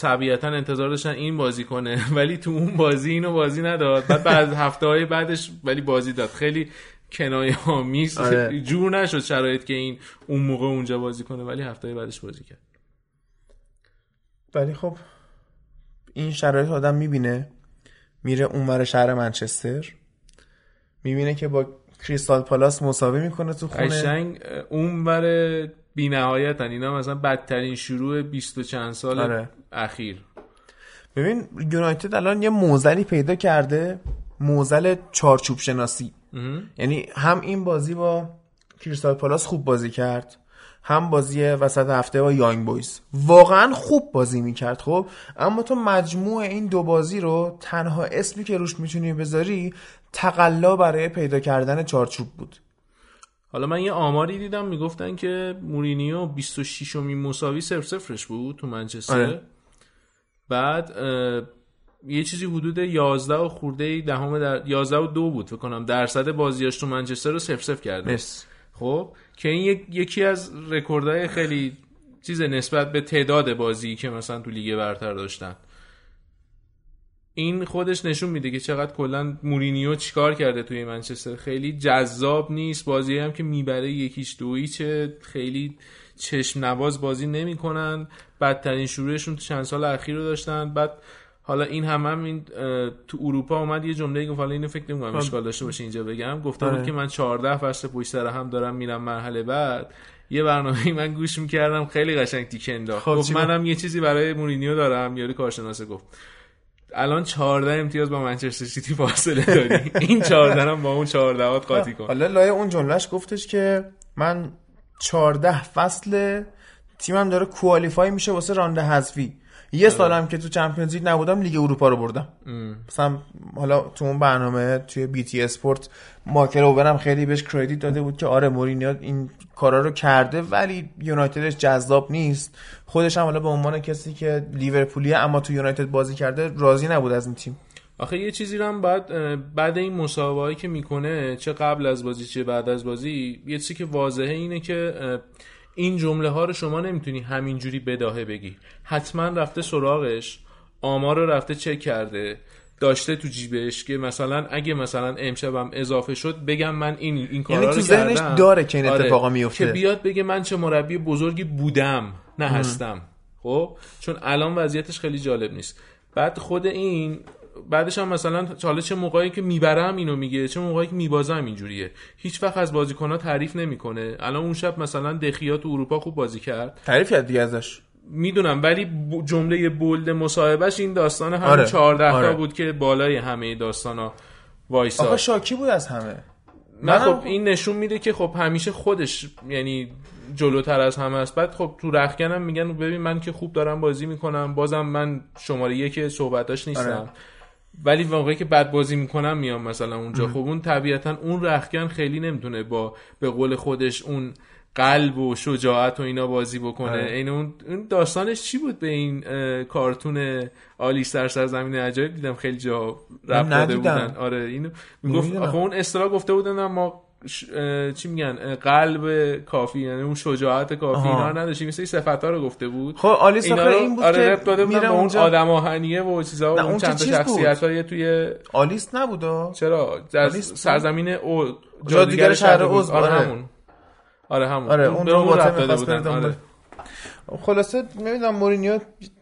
طبیعتا انتظار داشتن این بازی کنه ولی تو اون بازی اینو بازی نداد. بعد بعد هفته های بعدش ولی بازی داد. خیلی کنایه آمیز آره. جور نشد شرایط که این اون موقع اونجا بازی کنه ولی هفته بعدش بازی کرد. ولی خب این شرایط آدم می‌بینه. میره اونور شهر منچستر. می‌بینه که با کریستال پالاس مساوی می‌کنه تو خونه. قشنگ اون بر بی نهایتن اینا مثلا بدترین شروع بیست و چند سال آره. اخیر. ببین یونایتد الان یه موزلی پیدا کرده. موزل چارچوب شناسی. یعنی هم این بازی با کریستال پالاس خوب بازی کرد هم بازی وسط هفته با یانگ بویز. واقعا خوب بازی می‌کرد خب؟ اما تو مجموع این دو بازی رو تنها اسمی که روش می‌تونی بذاری تقلا برای پیدا کردن چارچوب بود. حالا من یه آماری دیدم می‌گفتن که مورینیو 26 امین مساوی صفر صفرش بود تو منچستر آره. بعد یه چیزی حدود 11 و خورده دهم در 11 و دو بود فکر کنم درصد بازیاش تو منچستر رو صفر صفر کرده مرسی. خب که این یک- یکی از رکوردهای خیلی چیز نسبت به تعداد بازی که مثلا تو لیگ برتر داشتن این خودش نشون میده که چقدر کلا مورینیو چیکار کرده توی منچستر. خیلی جذاب نیست. بازی هم که می‌بره یک هیچ دو هیچه خیلی چشم نواز بازی نمی‌کنن. بدترین شروعشون تو چند سال اخیر رو داشتن. بعد حالا این هم, هم این تو اروپا اومد یه جمله گفت حالا اینو فکر نمی‌کنم اشکال داشته باشه اینجا بگم. گفته بود آره. که من 14 فصل پشت سر هم دارم میرم مرحله بعد. یه برنامه من گوش می‌کردم خیلی قشنگ تیکه انداخت. خب گفت منم یه چیزی برای مورینیو دارم. یاری کارشناسه گفت. الان 14 امتیاز با منچستر سیتی فاصله داری. این 14 هم با اون 14 هات قاطی کن. حالا لای اون جملهش گفتش که من 14 فصل تیمم داره qualify میشه واسه راند حذفی. یه سالم که تو Champions League نبودم لیگ اروپا رو بردم. مثلا حالا تو اون برنامه توی BT Sport ماکر اوورم خیلی بهش کردیت داده بود که آره مورینیو این کارا رو کرده ولی یونایتدش جذاب نیست. خودش هم حالا به عنوان کسی که لیورپولیه اما تو یونایتد بازی کرده راضی نبود از این تیم. آخه یه چیزی رو هم بعد بعد این مسابقه که می‌کنه چه قبل از بازی چه بعد از بازی یه چیزی که واضحه اینه که این جمله ها رو شما نمی‌تونی همینجوری بداهه بگی. حتما رفته سراغش آمار رو رفته چک کرده داشته تو جیبش که مثلا اگه مثلا امشبم اضافه شد بگم من این این کارا یعنی رو تو ذهنش داره که این آره، اتفاقا میفته که بیاد بگه من چه مربی بزرگی بودم. نه هستم. خب؟ چون الان وضعیتش خیلی جالب نیست. بعد خود این بعدش هم مثلا حالا چه موقعی که می‌برم اینو میگه چه موقعی که میبازم اینجوریه. هیچ وقت از بازیکن‌ها تعریف نمی‌کنه. الان اون شب مثلا دخیا تو اروپا خوب بازی کرد. تعریف کرد دیگه ازش. می‌دونم ولی جمله بولد مصاحبهش این داستان همین آره، 14 تا آره. بود که بالای همه داستانا وایسا آقا شاکی بود از همه. نه منم- خب. این نشون میده که خب همیشه خودش یعنی جلوتر از همه است. بعد خب تو رخکنم میگن ببین من که خوب دارم بازی می‌کنم بازم من شماره یک صحبتاش نیستم. آره. ولی واقعی که بد بازی می‌کنم میام مثلا اونجا. خب اون طبیعتا اون رخکن خیلی نمی‌تونه با به قول خودش اون قلب و شجاعت و اینا بازی بکنه آره. این اون داستانش چی بود به این کارتون آلی سر سرزمین عجایب دیدم خیلی جا رفت داده. بودن آره اینو می‌گفت. آخه اون اصطلاح گفته بودن ما ش- اه، چی میگن قلب کافی یعنی اون شجاعت کافی آها. اینا رو نداشتی مثل صفت ها رو گفته بود خب آلیس اینا آخه رو این بود آره که رپ داده بودن اون اونجا آدم آهنیه و چیزا و اون چند تا. شخصیت های توی آلیس نبود آه. چرا آلیس از سرزمین او جادوگر شهر. عضو، آره آره. همون آره همون. آره اون ربات می‌خواست بودن. بره آره. خلاصه نمی‌دونم مورینیو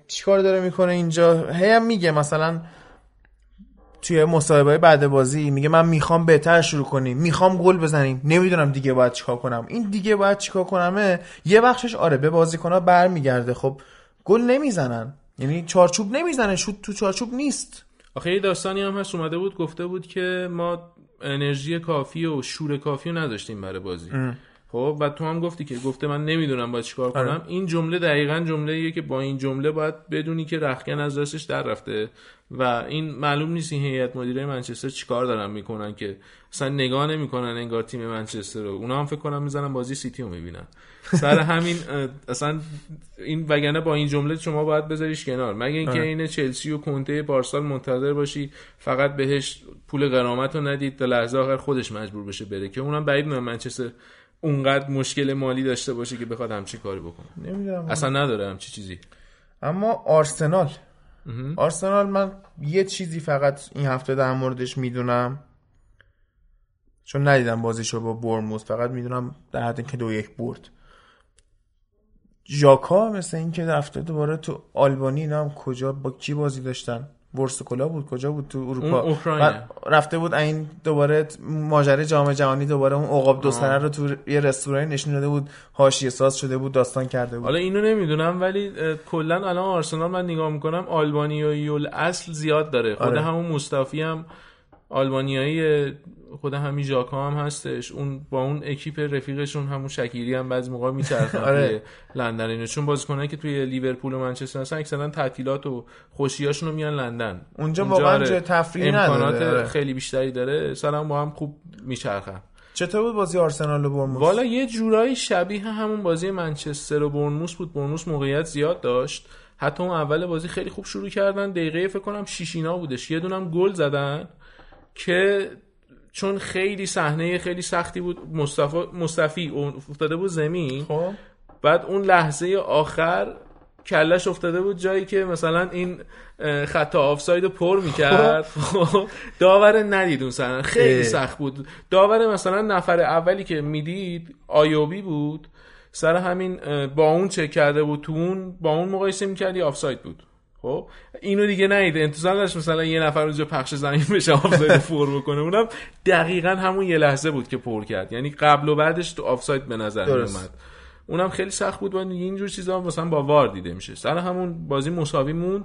چیکار داره می‌کنه اینجا. هی هم میگه مثلا توی مصاحبه بعد بازی میگه من می‌خوام بهتر شروع کنیم می‌خوام گل بزنیم. نمی‌دونم دیگه باید چیکار کنم. این دیگه باید چیکار کنمه؟ یه بخشش آره به بازیکن‌ها برمیگرده. خب گل نمی‌زنن. یعنی چارچوب نمی‌زنه شوت تو چارچوب نیست. آخه یه داستانی هم هست اومده بود گفته بود که ما انرژی کافی و شور کافی رو نداشتیم برای بازی. خب و تو هم گفتی که گفته من نمی‌دونم باید چیکار کنم آره. این جمله دقیقا جمله ایه که با این جمله باید بدونی که رخکن از دستش در رفته و این معلوم نیست این هیئت مدیره منچستر چیکار دارن می‌کنن که اصلا نگاه نمی‌کنن انگار تیم منچستر رو اونا هم فکر کنم می‌زنن بازی سیتی رو می‌بینن سر همین اصلا این وگرنه با این جمله شما باید بذاریش کنار مگه اینکه آره. این چلسی و کنته پارسال منتظر باشی فقط بهش پول غرامت رو ندید تا لحظه آخر خودش مجبور بشه بره که اونم بعید منچستر اونقدر مشکل مالی داشته باشه که بخواد همچین کاری بکنه. نمی‌دونم. اصلا نداره همچی چیزی. اما آرسنال. آرسنال من یه چیزی فقط این هفته در موردش می‌دونم. چون ندیدم بازیشو با برموز فقط می‌دونم در حد اینکه دو یک برد. ژاکا مثل اینکه رفته دوباره تو آلبانی اینا هم کجا با کی بازی داشتن؟ ورسکولا بود کجا بود؟ تو اروپا. بعد رفته بود این دوباره ماجرای جام جهانی دوباره اون عقاب دو سره رو تو یه رستورانی نشون داده بود حاشیه ساز شده بود داستان کرده بود. حالا اینو نمی‌دونم ولی کلا الان آرسنال من نگاه می‌کنم آلبانیایی اصل زیاد داره. خود آره. همون مصطفی هم آلبانیایی خود همین ژاکا هم هستش. اون با اون اکیپ رفیقشون همون شکیری هم بعضی موقع میچرخن آره. لندن اینو. چون بازیکنایی که توی لیورپول و منچستر هستن اکثرا تعطیلات و خوشیاشون رو میان لندن. اونجا واقعا آره، جای امکانات نداره. آره. خیلی بیشتری داره. سرم با هم خوب میچرخن. چطور بود بازی آرسنال و برموز والا یه جورایی شبیه همون بازی منچستر و برنموس بود. برنموس موقعیت زیاد داشت. حتی اون اول بازی خیلی خوب شروع کردن. دقیقه فکر کنم شیشینا بودش. یه دونم گل زدن که چون خیلی صحنه خیلی سختی بود. مصطفی مصطفی افتاده بود زمین. خب. بعد اون لحظه آخر کلش افتاده بود جایی که مثلا این اه، خط آفساید پر می‌کرد. خب، داور ندید اون صحنه. خیلی. سخت بود. داور مثلا نفر اولی که می‌دید آیوبی بود. سر همین با اون چک کرده بود تو اون با اون مقایسه می‌کردی آفساید بود. خب؟ اینو دیگه نید انتظار داشت مثلا یه نفر اونجا پخش زمین بشه آفساید فور بکنه. اونم دقیقا همون یه لحظه بود که پر کرد. یعنی قبل و بعدش تو آفساید به نظر. اومد. اونم خیلی سخت بود. و اینجور چیزا مثلا با وار دیده میشه. سر همون بازی مساوی موند.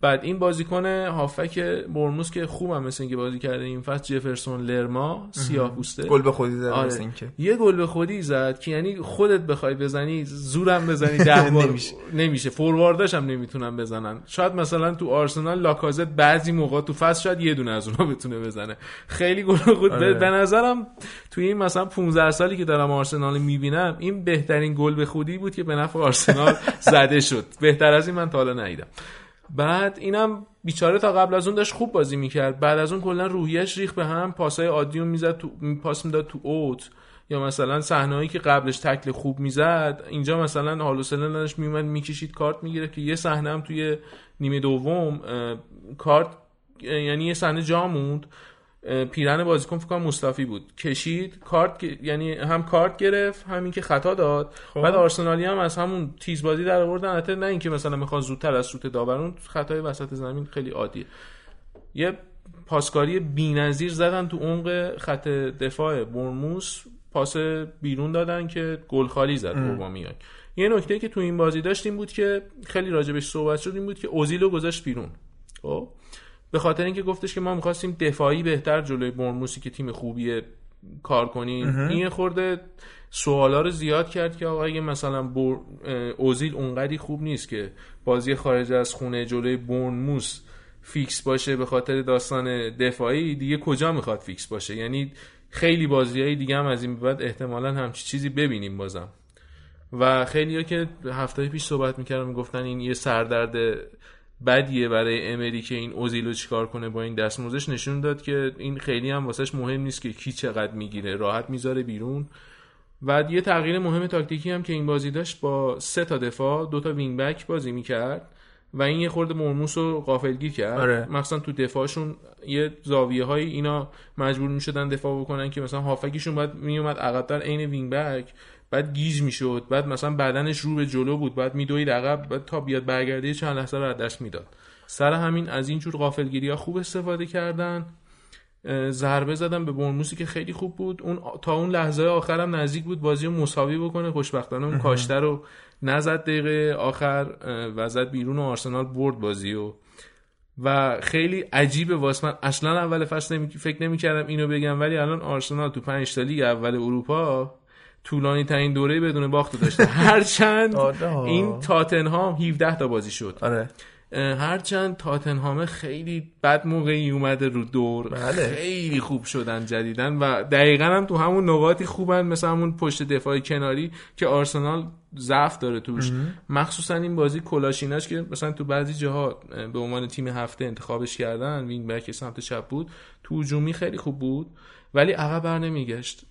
بعد این بازیکن هافک برموس که خوبم مثل اینکه بازی کرده این فصل جفرسون لرما سیاه پوسته. گل به خودی زد آره. اینکه. یه گل به خودی زد که یعنی خودت بخوای بزنی زورم بزنی ده بار. نمیشه. نمیشه. فوروارداش هم نمی‌تونن بزنن. شاید مثلا تو آرسنال لاکازت بعضی موقع تو فصل شاید یه دونه از اونها بتونه بزنه. خیلی گل خود آره. به نظرم توی این مثلا 15 سالی که دارم آرسنال می‌بینم این بهترین گل به خودی بود که به نفع آرسنال زده شد. بهتر از این من تا حالا ندیدم. بعد اینم بیچاره تا قبل از اون داشت خوب بازی می‌کرد. بعد از اون کلا روحیش ریخ به هم پاسای عادی می‌زد تو پاس می‌داد تو اوت. یا مثلا صحنه‌ای که قبلش تکل خوب می‌زد اینجا مثلا حال نداشت میومد می‌کشید کارت می‌گیره که یه صحنه هم توی نیمه دوم کارت یعنی یه صحنه جا موند. پیرن بازیکن فکر کنم مصطفی بود. کشید کارت یعنی هم کارت گرفت همین که خطا داد. بعد آرسنالی هم از همون تیز بازی در آوردن. البته نه اینکه مثلا می‌خوان زودتر از سوت داورون خطای وسط زمین خیلی عادیه. یه پاسکاری بی‌نظیر زدن تو عمق خط دفاع برموس پاس بیرون دادن که گل خالی زد اوبامیان یه نکته که تو این بازی داشتیم بود که خیلی راجبش صحبت شد این بود که اوزیلو گذاشت بیرون. خب؟ به خاطر اینکه گفتش که ما می‌خواستیم دفاعی بهتر جلوی بورنموثی که تیم خوبیه کار کنیم. این خورده سوالا رو زیاد کرد که آقا اگه مثلا بر... اوزیل اونقدی خوب نیست که بازی خارج از خونه جلوی بورنموث فیکس باشه به خاطر داستان دفاعی دیگه کجا می‌خواد فیکس باشه؟ یعنی خیلی بازیهای دیگه هم از این بعد احتمالا همچی چیزی ببینیم بازم. و خیلی ها که هفته پیش صحبت می‌کردن می‌گفتن این یه سردرد بدیه برای امری که این اوزیلو چیکار کنه با این دستمزدش نشون داد که این خیلی هم واسهش مهم نیست که کی چقدر می‌گیره. راحت می‌ذاره بیرون. و یه تغییر مهم تاکتیکی هم که این بازی داشت با سه تا دفاع دو تا wing back بازی می‌کرد و این یه خورده بورنموث رو غافلگیر کرد. آره. مخصوصا تو دفاعشون یه زاویه های اینا مجبور می‌شدن دفاع بکنن که مثلا هافبکشون باید میومد عقبتر عین wing back بعد گیج می‌شد بعد مثلا بدنش رو به جلو بود بعد میدوید عقب بعد تا بیاد برگرده چند لحظه رو دست می‌داد. سر همین از این جور غافلگیری ها خوب استفاده کردن. ضربه زدن به برنموسی که خیلی خوب بود. اون تا اون لحظه آخرم نزدیک بود بازی رو مساوی بکنه. خوشبختانه اون کاشته رو نزد دقیقه آخر و زد بیرون و آرسنال برد بازی و و خیلی عجیبه واسه من. اصلا اول فصل نمی... فکر نمی‌کردم اینو بگم ولی الان آرسنال تو پنج تا لیگ اول اروپا طولانی ترین دوره بدون باخت داشته هرچند. این تاتنهام 17 تا بازی شد. آره. هرچند تاتنهام خیلی بد موقعی اومده رو دور. بله. خیلی خوب شدن جدیدن و دقیقا هم تو همون نقاطی خوبن مثل همون پشت دفاع کناری که آرسنال ضعف داره توش. مخصوصا این بازی کلاشیناش که مثلا تو بعضی جاها اه، به عنوان تیم هفته انتخابش کردن وینگ بک سمت چپ بود تو هجومی خیلی خوب بود ولی عقب بر نمیگشت.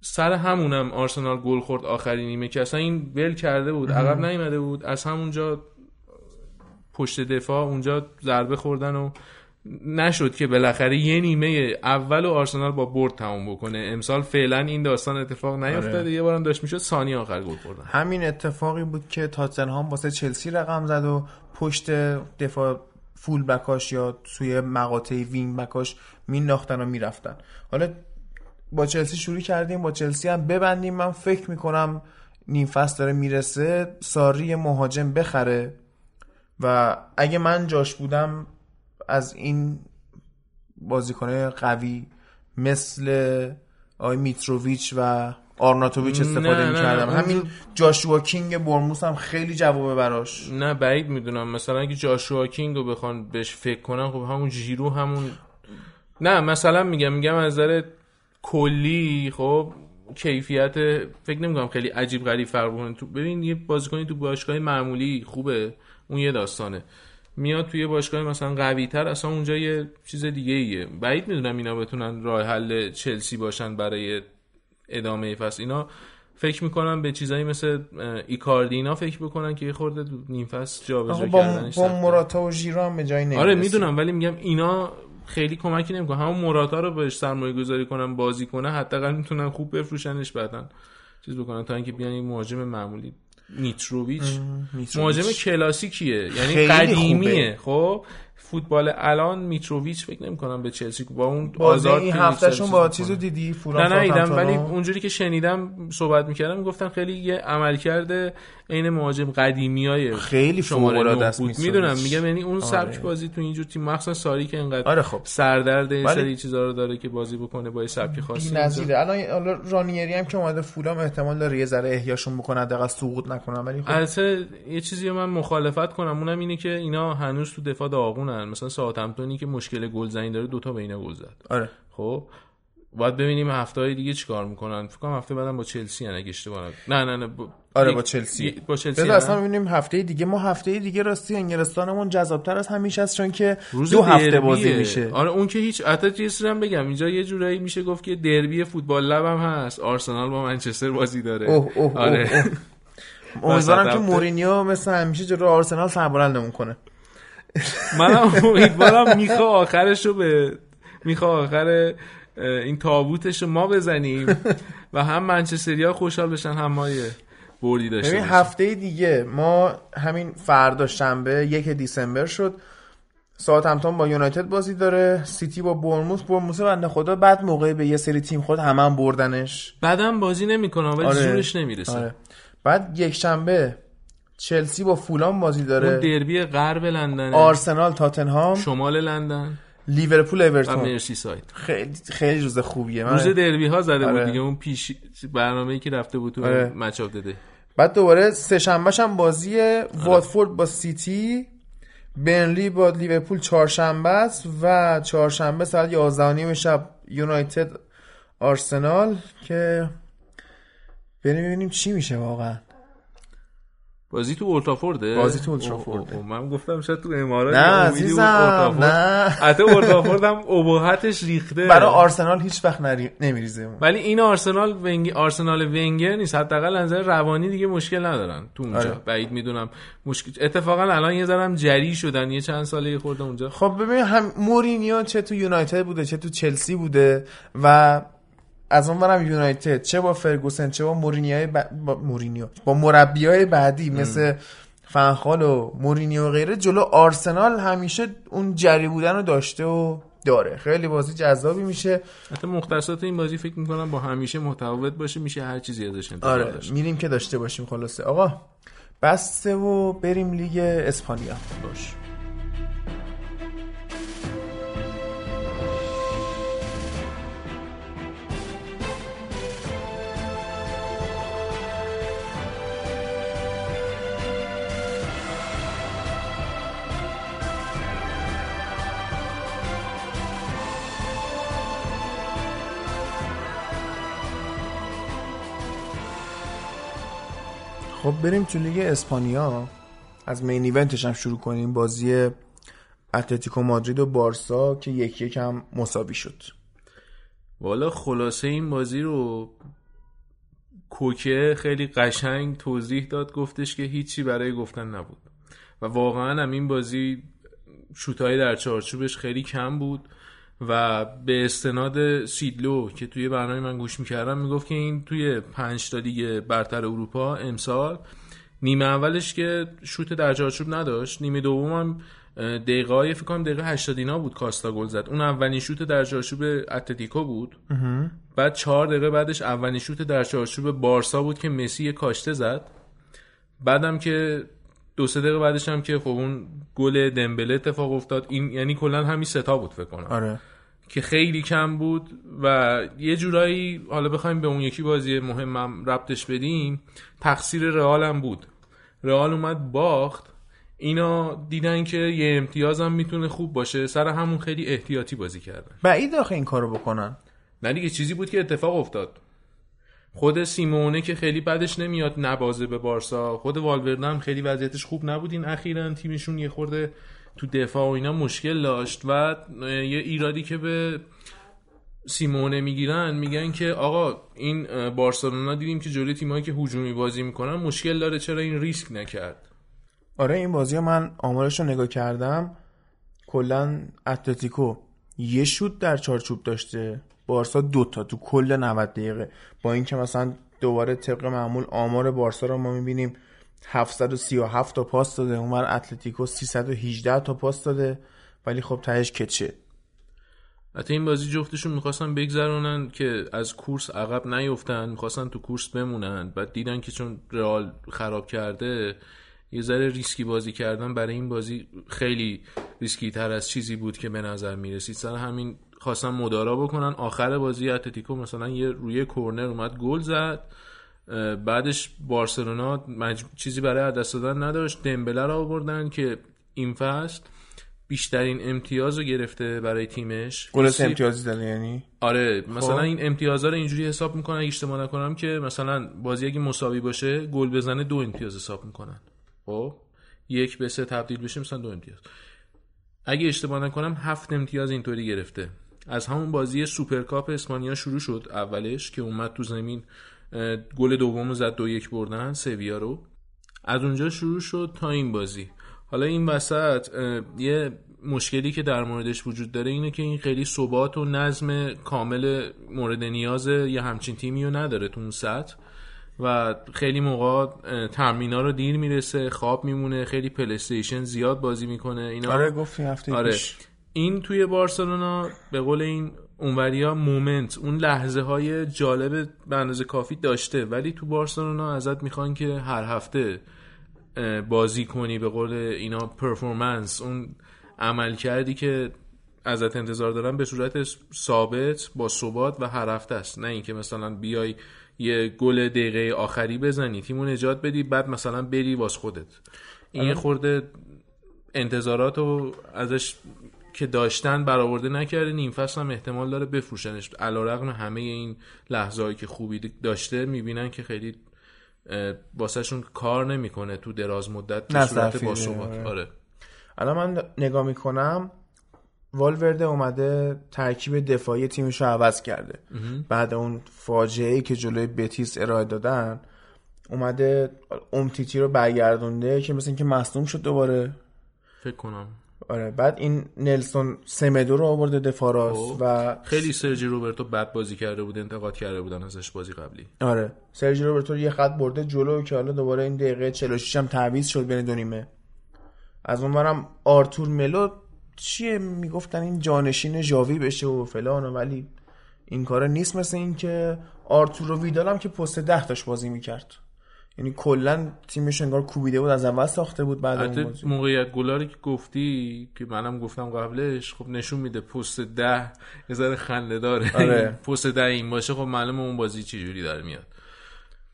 سر همونم آرسنال گل خورد آخرین نیمه که اصلا این ول کرده بود عقب نیومده بود. از همونجا پشت دفاع اونجا ضربه خوردن و نشد که بالاخره یه نیمه اول و آرسنال با برد تموم بکنه. امسال فعلا این داستان اتفاق نیفتاده. آره. یه بارم داشت می‌شد ثانیه آخر گل خوردن. همین اتفاقی بود که تاتنهام واسه چلسی رقم زد و پشت دفاع full back اش یا توی مقاطعی wing back اش مینداختن و می‌رفتن. حالا با چلسی شروع کردیم با چلسی هم ببندیم. من فکر می‌کنم نیم فصل داره می‌رسه ساری مهاجم بخره. و اگه من جاش بودم از این بازیکنه قوی مثل آقای میتروویچ و آرناتوویچ استفاده می‌کردم. همین جاشوا کینگ برموس هم خیلی جوابه براش. نه بعید می‌دونم. مثلا اگه جاشوا کینگ رو بخوان بهش فکر کنن خب همون جیرو همون نه مثلا میگم میگم از نظر کلی خب کیفیت فکر نمی‌کنم خیلی عجیب غریب فرق کنه تو ببین یه بازیکنی تو باشگاه معمولی خوبه. اون یه داستانه. میاد توی باشگاه مثلا قوی تر اصلا اونجا یه چیز دیگه ایه بعید می‌دونم اینا بتونن راه حل چلسی باشن برای ادامه فصل. اینا فکر می‌کنم به چیزایی مثل اه، ایکاردی اینا فکر بکنن که یه خورده نیم فصل جابجا با, کردنش با سخته. مراتا و ژیرو هم به جایی آره می‌دونم ولی میگم اینا خیلی کمکی نمی‌کنه. همون موراتا رو بهش سرمایه گذاری کنن بازی کنه حداقل می‌تونن خوب بفروشنش بعدن چیز بکنن تا اینکه بیان این مهاجم معمولی. میتروویچ. مهاجم کلاسیکیه. یعنی قدیمیه. خب فوتبال الان میتروویچ فکر نمی کنم به چلسی با اون آزار این هفتهشون با. چیزو دیدی؟ نه نیدم ساوثهمپتون ولی؟ اونجوری که شنیدم صحبت می‌کردم می‌گفتن خیلی یه عملکرد عین مهاجم قدیمی های خیلی شماره است. می‌دونم میگم یعنی اون سبک آره. بازی تو اینجور تیم مخصوصا ساری که انقدر آره خب سردرد این سری چیزا رو داره که بازی بکنه با یه سبک خاصی بی‌نظیره الان رانیری هم که اومده فولام احتمال داره یه ذره احیاشون بکنه حداقل سقوط نکنن ولی خب البته یه چیزی من مخالفت کنم اونم اینه که اینا هنوز تو دفاع داغونن مثلا ساوثهمپتونی که مشکل گلزنی داره دوتا به اینا گل زد آره خب باید ببینیم هفته های دیگه چیکار می‌کنن فکر کنم هفته بعدم با چلسی ان اگه اشتباه. نه نه نه. آره، با چلسی. با چلسی بذار؟ اصلا ببینیم هفته دیگه ما هفته دیگه راستی انگلستانمون جذابتر از همیشه است چون که روز دو هفته. بازی میشه آره اون که هیچ حتی هم بگم اینجا یه جورایی میشه گفت که دربی فوتبال لب هم هست آرسنال با منچستر بازی داره اوه اوه آره اوه. امیدوارم که. مورینیو مثل همیشه جلو آرسنال سربلندمون کنه منم امیدوارم میخوا آخرش رو به میخوا آخر این تابوتش رو ما بزنیم و هم منچستریا خوشحال بشن هم ما یه بردی داشته ببین هفته دیگه ما همین فردا شنبه یک دیسمبر شد. ساعت همتون با یونایتد بازی داره سیتی با برموس برموس بنده خدا بعد موقعی به یه سری تیم خود همه هم بردنش. بعدم بازی نمی‌کنه ولی آره. زورش نمی‌رسه. آره. بعد یک شنبه چلسی با فولام بازی اون داره دربی غرب لندن آرسنال تاتنهام. شمال لندن. لیورپول اورتون مرسی ساید خیلی خیلی روز خوبیه من روز دربی ها زده بود آره. دیگه اون پیش برنامه‌ای که رفته بود تو آره. match up داده. بعد دوباره سه شنبهش هم بازی واتفورد با سیتی برنلی با لیورپول چهارشنبه است و چهارشنبه ساعت 11 نیم شب یونایتد آرسنال که بریم ببینیم چی میشه واقعا. بازی تو اولدترافورده بازی تو اوه. من گفتم شاید تو امارات نه عزیزم. نه. حتی اولدترافورد هم ابهتش ریخته. برای آرسنال هیچ وقت نری... نمیریزه ولی این آرسنال ونگ... آرسنال ونگر نیست. حداقل از نظر روانی دیگه مشکل ندارن تو اونجا. آره. بعید می‌دونم. مشکل اتفاقا الان یه ذره جری شدن. یه چند ساله یه خورده اونجا. خب ببین هم مورینیو چه تو یونایتد بوده چه تو چلسی بوده و از اون ورم یونایتد چه با فرگوسن چه با مورینیو ب... با مورینیو با مربیای بعدی مثل فن‌خال و مورینیو و غیره. جلو آرسنال همیشه اون جری بودن رو داشته و داره. خیلی بازی جذابی میشه. حتی مختصات این بازی فکر می‌کنم با همیشه متفاوت باشه میشه هر چیزی ازش انتظار آره داشت میریم که داشته باشیم خلاصه. آقا بسته و بریم لیگ اسپانیا. باش. خب بریم تو لیگ اسپانیا. از مین ایونتش هم شروع کنیم. بازی اتلتیکو مادرید و بارسا که یک یک هم مساوی شد. والا خلاصه این بازی رو کوکه خیلی قشنگ توضیح داد. گفتش که هیچی برای گفتن نبود. و واقعا هم این بازی شوتهای در چارچوبش خیلی کم بود. و به استناد سیدلو که توی برنامه من گوش می‌کردم می‌گفت که این توی پنج تا لیگ برتر اروپا امسال نیمه اولش که شوت در چارچوب نداشت نیمه دومم دقیقه های فکر کنم دقیقه 80 اینا بود کاستا گل زد. اون اولین شوت در چارچوب اتلتیکو بود. بعد چهار دقیقه بعدش اولین شوت در چارچوب بارسا بود که مسی کاشته زد. بعدم که دو سه دقیقه بعدش هم که خب اون گل دمبله اتفاق افتاد. این یعنی کلا همین ستا بود فکر کنم. آره. که خیلی کم بود و یه جورایی حالا بخوایم به اون یکی بازی مهمم ربطش بدیم تقصیر رئال هم بود. رئال اومد باخت. اینا دیدن که یه امتیاز هم می‌تونه خوب باشه سر همون خیلی احتیاطی بازی کردن. بعید آخه این کارو بکنن. نه دیگه چیزی بود که اتفاق افتاد. خود سیمونه که خیلی بدش نمیاد نبازه به بارسا. خود والورده هم خیلی وضعیتش خوب نبود. این اخیرا تیمشون یه خورده تو دفاع و اینا مشکل داشت و یه ایرادی که به سیمونه می‌گیرن میگن که آقا این بارسلونا دیدیم که جلوی تیمایی که هجومی بازی می‌کنن مشکل داره چرا این ریسک نکرد؟ آره این بازی من آمارش رو نگاه کردم. کلا اتلتیکو یه شوت در چارچوب داشته. بارسا دوتا تو کل 90 دقیقه. با اینکه مثلا دوباره طبق معمول آمار بارسا رو ما می‌بینیم 737 تا پاس داده اونور اتلتیکو 318 تا پاس داده ولی خب تهش کچه. حتی این بازی جفتشون می‌خواستن بگذرونن که از کورس عقب نیفتن می‌خواستن تو کورس بمونن. بعد دیدن که چون رئال خراب کرده یه ذره ریسکی بازی کردن برای این بازی خیلی ریسکی تر از چیزی بود که به نظر می‌رسید. سر همین خواستن مدارا بکنن. آخر بازی اتلتیکو مثلا یه روی کورنر اومد گل زد. بعدش بارسلونا چیزی برای از دست دادن نداشت. دمبله رو آوردن که این فصل بیشترین امتیاز رو گرفته برای تیمش. گل امتیازی داره یعنی؟ آره مثلا خب. این امتیازا رو اینجوری حساب می‌کنن اگه اشتباه نکنم که مثلا بازی اگه مساوی باشه گل بزنه دو امتیاز حساب می‌کنن. خب؟ یک به سه تبدیل بشه مثلا دو امتیاز. اگه اشتباه نکنم هفت امتیاز اینطوری گرفته. از همون بازی سوپرکاپ اسپانیا شروع شد اولش که اومد تو زمین گل دوم زد دو یک بردن سویا رو. از اونجا شروع شد تا این بازی. حالا این وسط یه مشکلی که در موردش وجود داره اینه که این خیلی ثبات و نظم کامل مورد نیاز یه همچین تیمی رو نداره تو اون سطح و خیلی موقع تمرینا رو دیر می‌رسه خواب میمونه خیلی پلیستیشن زیاد بازی می‌کنه اینا آره گفتی هفته آره. این توی بارسلونا به قول این اونوریا moment اون لحظه های جالب به اندازه کافی داشته. ولی تو بارسلونا ازت می‌خوان که هر هفته بازی کنی به قول اینا performance اون عمل کردی که ازت انتظار دارن به صورت ثابت با ثبات و هر هفته است. نه اینکه مثلا بیای یه گل دقیقه آخری بزنی. تیمو نجات بدی بعد مثلا بری واس خودت. این آره. خورده انتظارات رو ازش که داشتن برآورده نکرده نیم فصل هم احتمال داره بفروشنش. علیرغم همه این لحظه که خوبی داشته می‌بینن که خیلی واسهشون کار نمی‌کنه تو دراز مدت به صورت آره. آره. الان من نگاه می‌کنم والورده اومده ترکیب دفاعی تیمش رو عوض کرده. بعد اون فاجعه ای که جلوی بتیس ارائه دادن اومده امتیتی رو برگردونده که مثل اینکه مصدوم شد دوباره. فکر کنم. آره بعد این نلسون سمدو رو آورده دفاع خب. و خیلی سرجی روبرتو بد بازی کرده بود انتقاد کرده بودن ازش بازی قبلی. آره. سرجی روبرتو یه خط برده جلو که حالا دوباره این دقیقه 46 هم تعویض شد بین دو نیمه. از اونورم آرتور ملو چیه؟ می‌گفتن این جانشین جاوی بشه و فلان و ولی این کار نیست مثل این که آرتور و ویدال هم که پست ده داشت بازی می‌کرد. یعنی کلا تیمش انگار کوبیده بود از اول ساخته بود بعد اون موقعیت گلاری که گفتی که منم گفتم قبلش خب نشون میده پست ده یه ذره خنده داره. آره. پست ده این باشه خب معلومه اون بازی چه جوری داره میاد.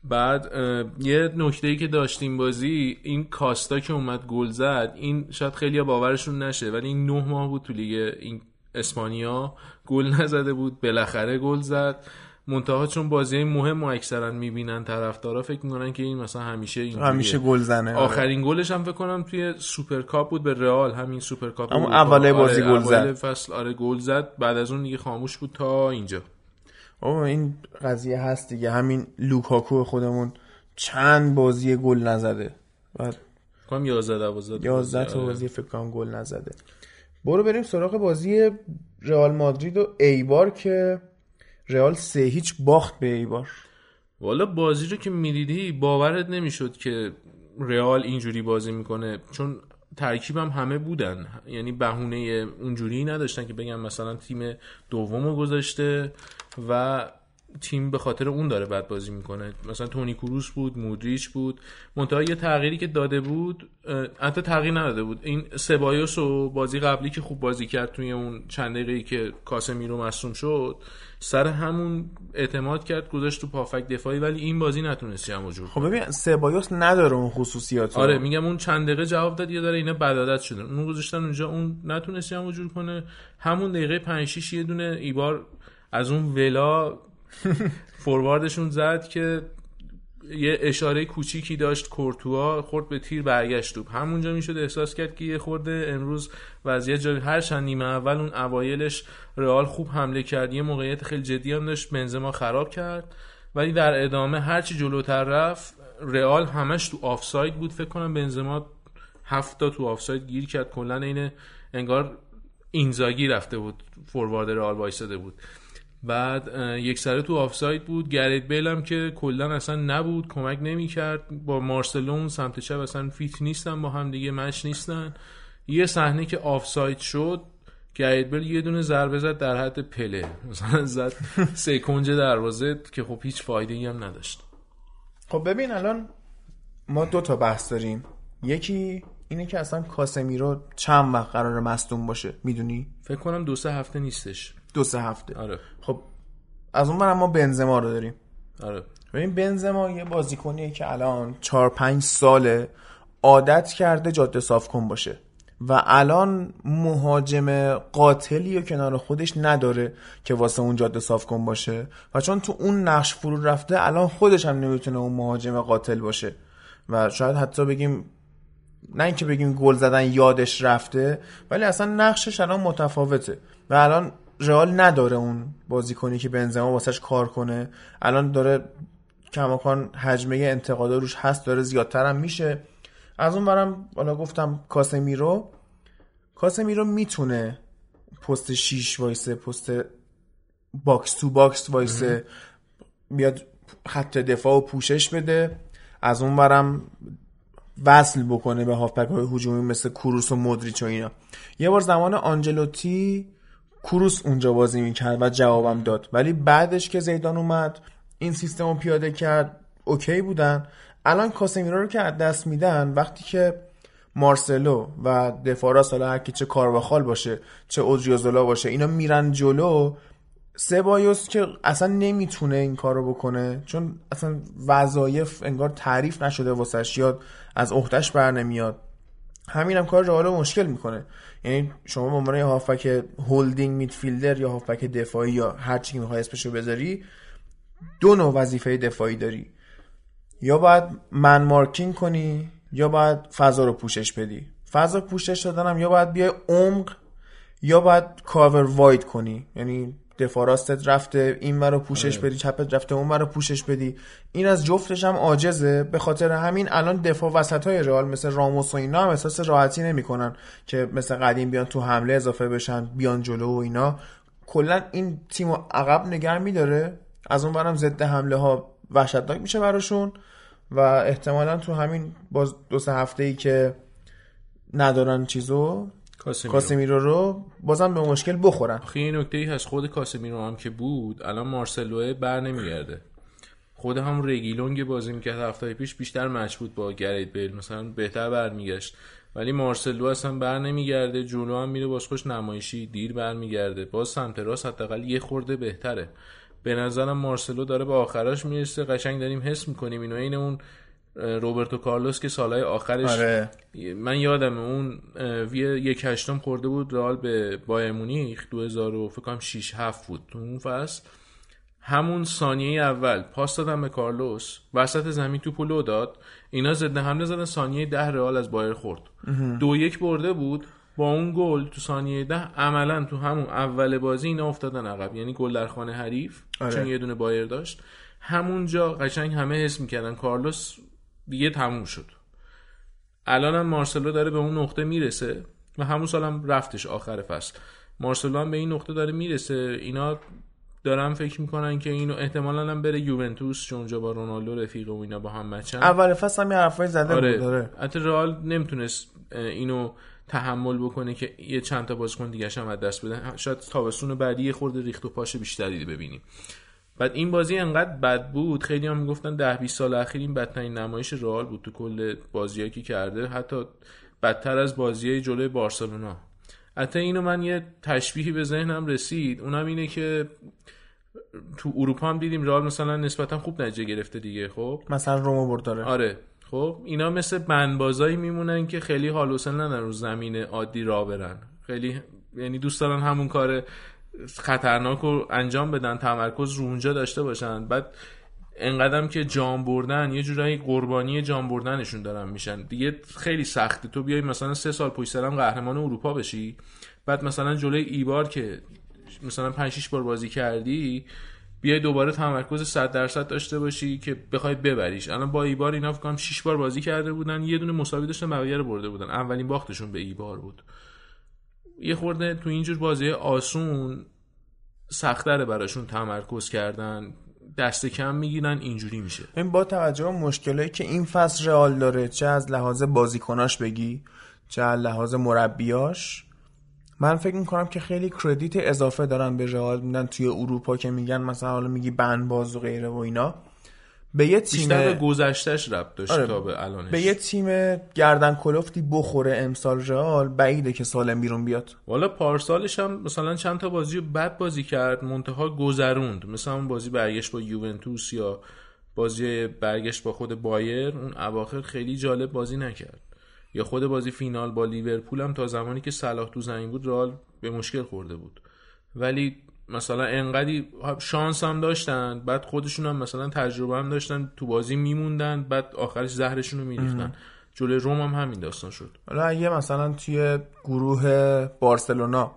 بعد یه نکته ای که داشتیم بازی این کاستا که اومد گل زد این شاید خیلی باورشون نشه ولی این نه ماه بود تو لیگ این اسپانیا گل نزده بود بالاخره گل زد. منتها چون بازی مهم و اکثرا می‌بینن طرفدارا فکر می‌کنن که این مثلا همیشه این همیشه گل زنه آره. آخرین گلش هم فکر کنم توی سوپرکاپ بود به رئال همین سوپرکاپ اما اوله بازی آره، گل زد. فصل. آره گل زد. بعد از اون دیگه خاموش بود تا اینجا. او این قضیه هست دیگه. همین لوکاکو خودمون چند بازی گل نزده. بعد come on 12 11 تا بازی فکر کنم گل نزده. برو بریم سراغ بازی رئال مادرید و ایبار که رئال سه هیچ باخت به ایبار والا بازی رو که می‌دیدی باورت نمی‌شد که رئال اینجوری بازی می‌کنه. چون ترکیبم همه بودن. یعنی بهونه اونجوری نداشتن که بگم مثلا تیم دومو گذاشته و تیم به خاطر اون داره بد بازی می‌کنه. مثلا تونی کروس بود مودریچ بود. منتها یه تغییری که داده بود حتی تغییر نداده بود. این سبایوس و بازی قبلی که خوب بازی کرد توی اون چند دقیقه که کاسمیرو مصوم شد سر همون اعتماد کرد گذاشت تو پافک دفاعی ولی این بازی نتونست جمع جور خب ببین سبایوس نداره اون خصوصیات آره میگم اون چند دقیقه جواب داد یه داره اینا بدادت شده. اون گذاشتن اونجا اون نتونست جمع جور کنه. همون دقیقه 5 6 یه دونه ایبار از اون ولا فورواردشون زد که یه اشاره کوچیکی داشت کورتوا خورد به تیر برگشت توپ. همونجا می‌شد احساس کرد که یه خورده امروز وضعیت جایی هر چند نیمه اول اون اوایلش رئال خوب حمله کرد. یه موقعیت خیلی جدی هم داشت بنزما خراب کرد. ولی در ادامه هرچی جلوتر رفت رئال همش تو آفساید بود. فکر کنم بنزما هفت تو آفساید گیر کرد. کلا این انگار اینزاگی رفته بود فوروارد رئال وایساده بود. بعد یک سره تو آفساید بود. گرت بیل هم که کلا اصلا نبود کمک نمی‌کرد. با مارسلو سمت چپ اصلا fit نیستن با هم دیگه match نیستن. یه صحنه که آفساید شد گرت بیل یه دونه ضربه زد در حد پله. مثلا زد سه کنج دروازه که خب هیچ فایده ای هم نداشت. خب ببین الان ما دو تا بحث داریم. یکی اینه که اصلا کاسمیرو چند وقت قرار مصدوم باشه می‌دونی؟ فکر کنم دو سه هفته نیستش. دو سه هفته. آره. خب از اون برم ما بنزما رو داریم. آره. ببین بنزما یه بازیکنیه که الان چهار پنج ساله عادت کرده جاده صاف کن باشه. و الان مهاجم قاتلی و کنار خودش نداره که واسه اون جاده صاف کن باشه. و چون تو اون نقش فرو رفته الان خودش هم نمی‌تونه اون مهاجم قاتل باشه. و شاید حتی بگیم نه اینکه بگیم گل زدن یادش رفته ولی اصلا نقشش الان متفاوته. و الان رئال نداره اون بازیکنی که بنزما واسش کار کنه. الان داره کماکان حجمه انتقادا روش هست داره زیادتر هم میشه. از اون ورم حالا گفتم کاسمیرو. کاسمیرو می‌تونه پست 6 وایسه پست box to box وایسه. بیاد خط دفاع و پوشش بده. از اون ورم وصل بکنه به هافبک های هجومی مثل کروس و مدریچ و اینا. یه بار زمان آنجلوتی کروس اونجا بازی می‌کرد و جوابم داد. ولی بعدش که زیدان اومد این سیستم رو پیاده کرد اوکی بودن. الان کاسمیرو رو که از دست میدن وقتی که مارسلو و دفارا حالا هر چه کارواخال باشه چه اوجیوزولا باشه اینا میرن جلو سبایوس که اصلا نمی‌تونه این کارو بکنه چون اصلا وظایف انگار تعریف نشده واسش یا از عهدهش بر نمیاد. همین هم کار رئال مشکل می‌کنه. یعنی شما به عنوان هافبک هولدینگ میدفیلدر یا هافبک دفاعی یا هر چی می‌خوای اسمشو بذاری دو نوع وظیفه دفاعی داری. یا باید من مارکینگ کنی یا باید فضا رو پوشش بدی. فضا پوشش دادنم یا باید بیای عمق یا باید کاور واید کنی. یعنی دفاع راستت رفته این رو پوشش بدی چپت رفته اون رو پوشش بدی. این از جفتش هم عاجزه. به خاطر همین الان دفاع وسط های رئال مثل راموس و اینا هم احساس راحتی نمی‌کنن که مثل قدیم بیان تو حمله اضافه بشن بیان جلو و اینا. کلا این تیم عقب نگر میداره. از اون برم ضد حمله ها وحشتناک میشه براشون. و احتمالا تو همین باز دو سه هفته ای که ندارن چیزو کاسمیرو. رو بازم به مشکل بخورن. خیلی نکته ای هست خود کاسمیرو هم که بود الان مارسلو بر نمیگرده. خود هم رگیلونگ بازی می‌کرد هفته پیش بیشتر مچ بود با گرید بیل. مثلا بهتر برمیگشت. ولی مارسلو اصلا بر نمیگرده جلو هم میره باز خوش نمایشی دیر برمیگرده. باز سمت راست حداقل یه خورده بهتره. به نظرم مارسلو داره به آخراش می‌رسه قشنگ داریم حس می‌کنیم اینو این اون روبرتو کارلوس که سالهای آخرش آره. من یادم اون یک هشتم خورده بود رئال به بایر مونیخ 2000 فکر کنم 6 7 بود تو اون فصل. همون ثانیه اول پاس دادم به کارلوس وسط زمین تو پلو داد. اینا ضد حمله زدن ثانیه ده رئال از بایر خورد. دو یک برده بود با اون گل تو ثانیه ده. عملا تو همون اول بازی اینا افتادن عقب یعنی گل در خانه حریف آره. چون یه دونه بایر داشت. همونجا قشنگ همه حس می‌کردن کارلوس دیگه تموم شد. الان هم مارسلو داره به اون نقطه می‌رسه و همون سالم رفتش آخر فصل. مارسلو هم به این نقطه داره می‌رسه. اینا دارم فکر می‌کنن که اینو احتمالا هم بره یوونتوس چون اونجا با رونالدو رفیق و اینا با هم مچن اول فصل هم یه حرفای زده آره. بود داره حتی رئال نمی‌تونست اینو تحمل بکنه که یه چند تا بازیکن دیگه هم از دست بده. شاید تابستون بعدی خورده ریخت و پاش بیشتری ببینیم. بعد این بازی انقدر بد بود خیلی هم می‌گفتن ده 20 سال اخیر این بدترین نمایش رئال بود تو کل بازیایی که کرده. حتی بدتر از بازی جلوی بارسلونا. حتی اینو من یه تشبیهی به ذهنم رسید. اونم اینه که تو اروپا هم دیدیم رئال مثلا نسبتا خوب نتیجه گرفته دیگه خب؟ مثلا رومو برد داره. آره. خب اینا مثل بندبازایی میمونن که خیلی حال و ندارن رو زمین عادی را برن. خیلی یعنی دوست دارن همون کار خطرناک رو انجام بدن تمرکز رو اونجا داشته باشن. بعد انقدرم که جام بردن یه جورایی قربانی جام بردنشون دارن میشن. دیگه خیلی سخته. تو بیای مثلا سه سال پشت سرم قهرمان اروپا بشی بعد مثلا جلوی ایبار که مثلا 5 6 بار بازی کردی بیای دوباره تمرکز 100 درصد داشته باشی که بخوای ببریش. الان با ایبار اینا فکر کنم 6 بار بازی کرده بودن یه دونه مساوی داشتن بقیه رو برده بودن. اولین باختشون به ایبار بود. یه خورده تو اینجور بازی آسون سختره براشون تمرکز کردن. دست کم می‌گیرن اینجوری میشه. این با توجه به مشکلی که این فصل رئال داره چه از لحاظ بازیکناش بگی چه لحاظ مربیاش من فکر می‌کنم که خیلی کردیت اضافه دارن به رئال. میدن توی اروپا که میگن مثلا حالا میگی بنباز و غیره و اینا. به یه تیم بیشتر به گذشتهش ربط داشت آره، تا به الانش. به یه تیم گردن کلفتی بخوره امسال رئال بعیده که سالم بیرون بیاد. والا پارسالش هم مثلا چند تا بازی رو بد بازی کرد منتها گذروند. مثلا اون بازی برگشت با یوونتوس یا بازی برگشت با خود بایر اون اواخر خیلی جالب بازی نکرد. یا خود بازی فینال با لیورپول هم تا زمانی که صلاح تو زمین بود رئال به مشکل خورده بود. ولی مثلا انقدی شانس هم داشتن بعد خودشون هم مثلا تجربه هم داشتن تو بازی میموندن بعد آخرش زهرشون رو میریختن. جلوی روم هم همین داستان شد. حالا اگه مثلا توی گروه بارسلونا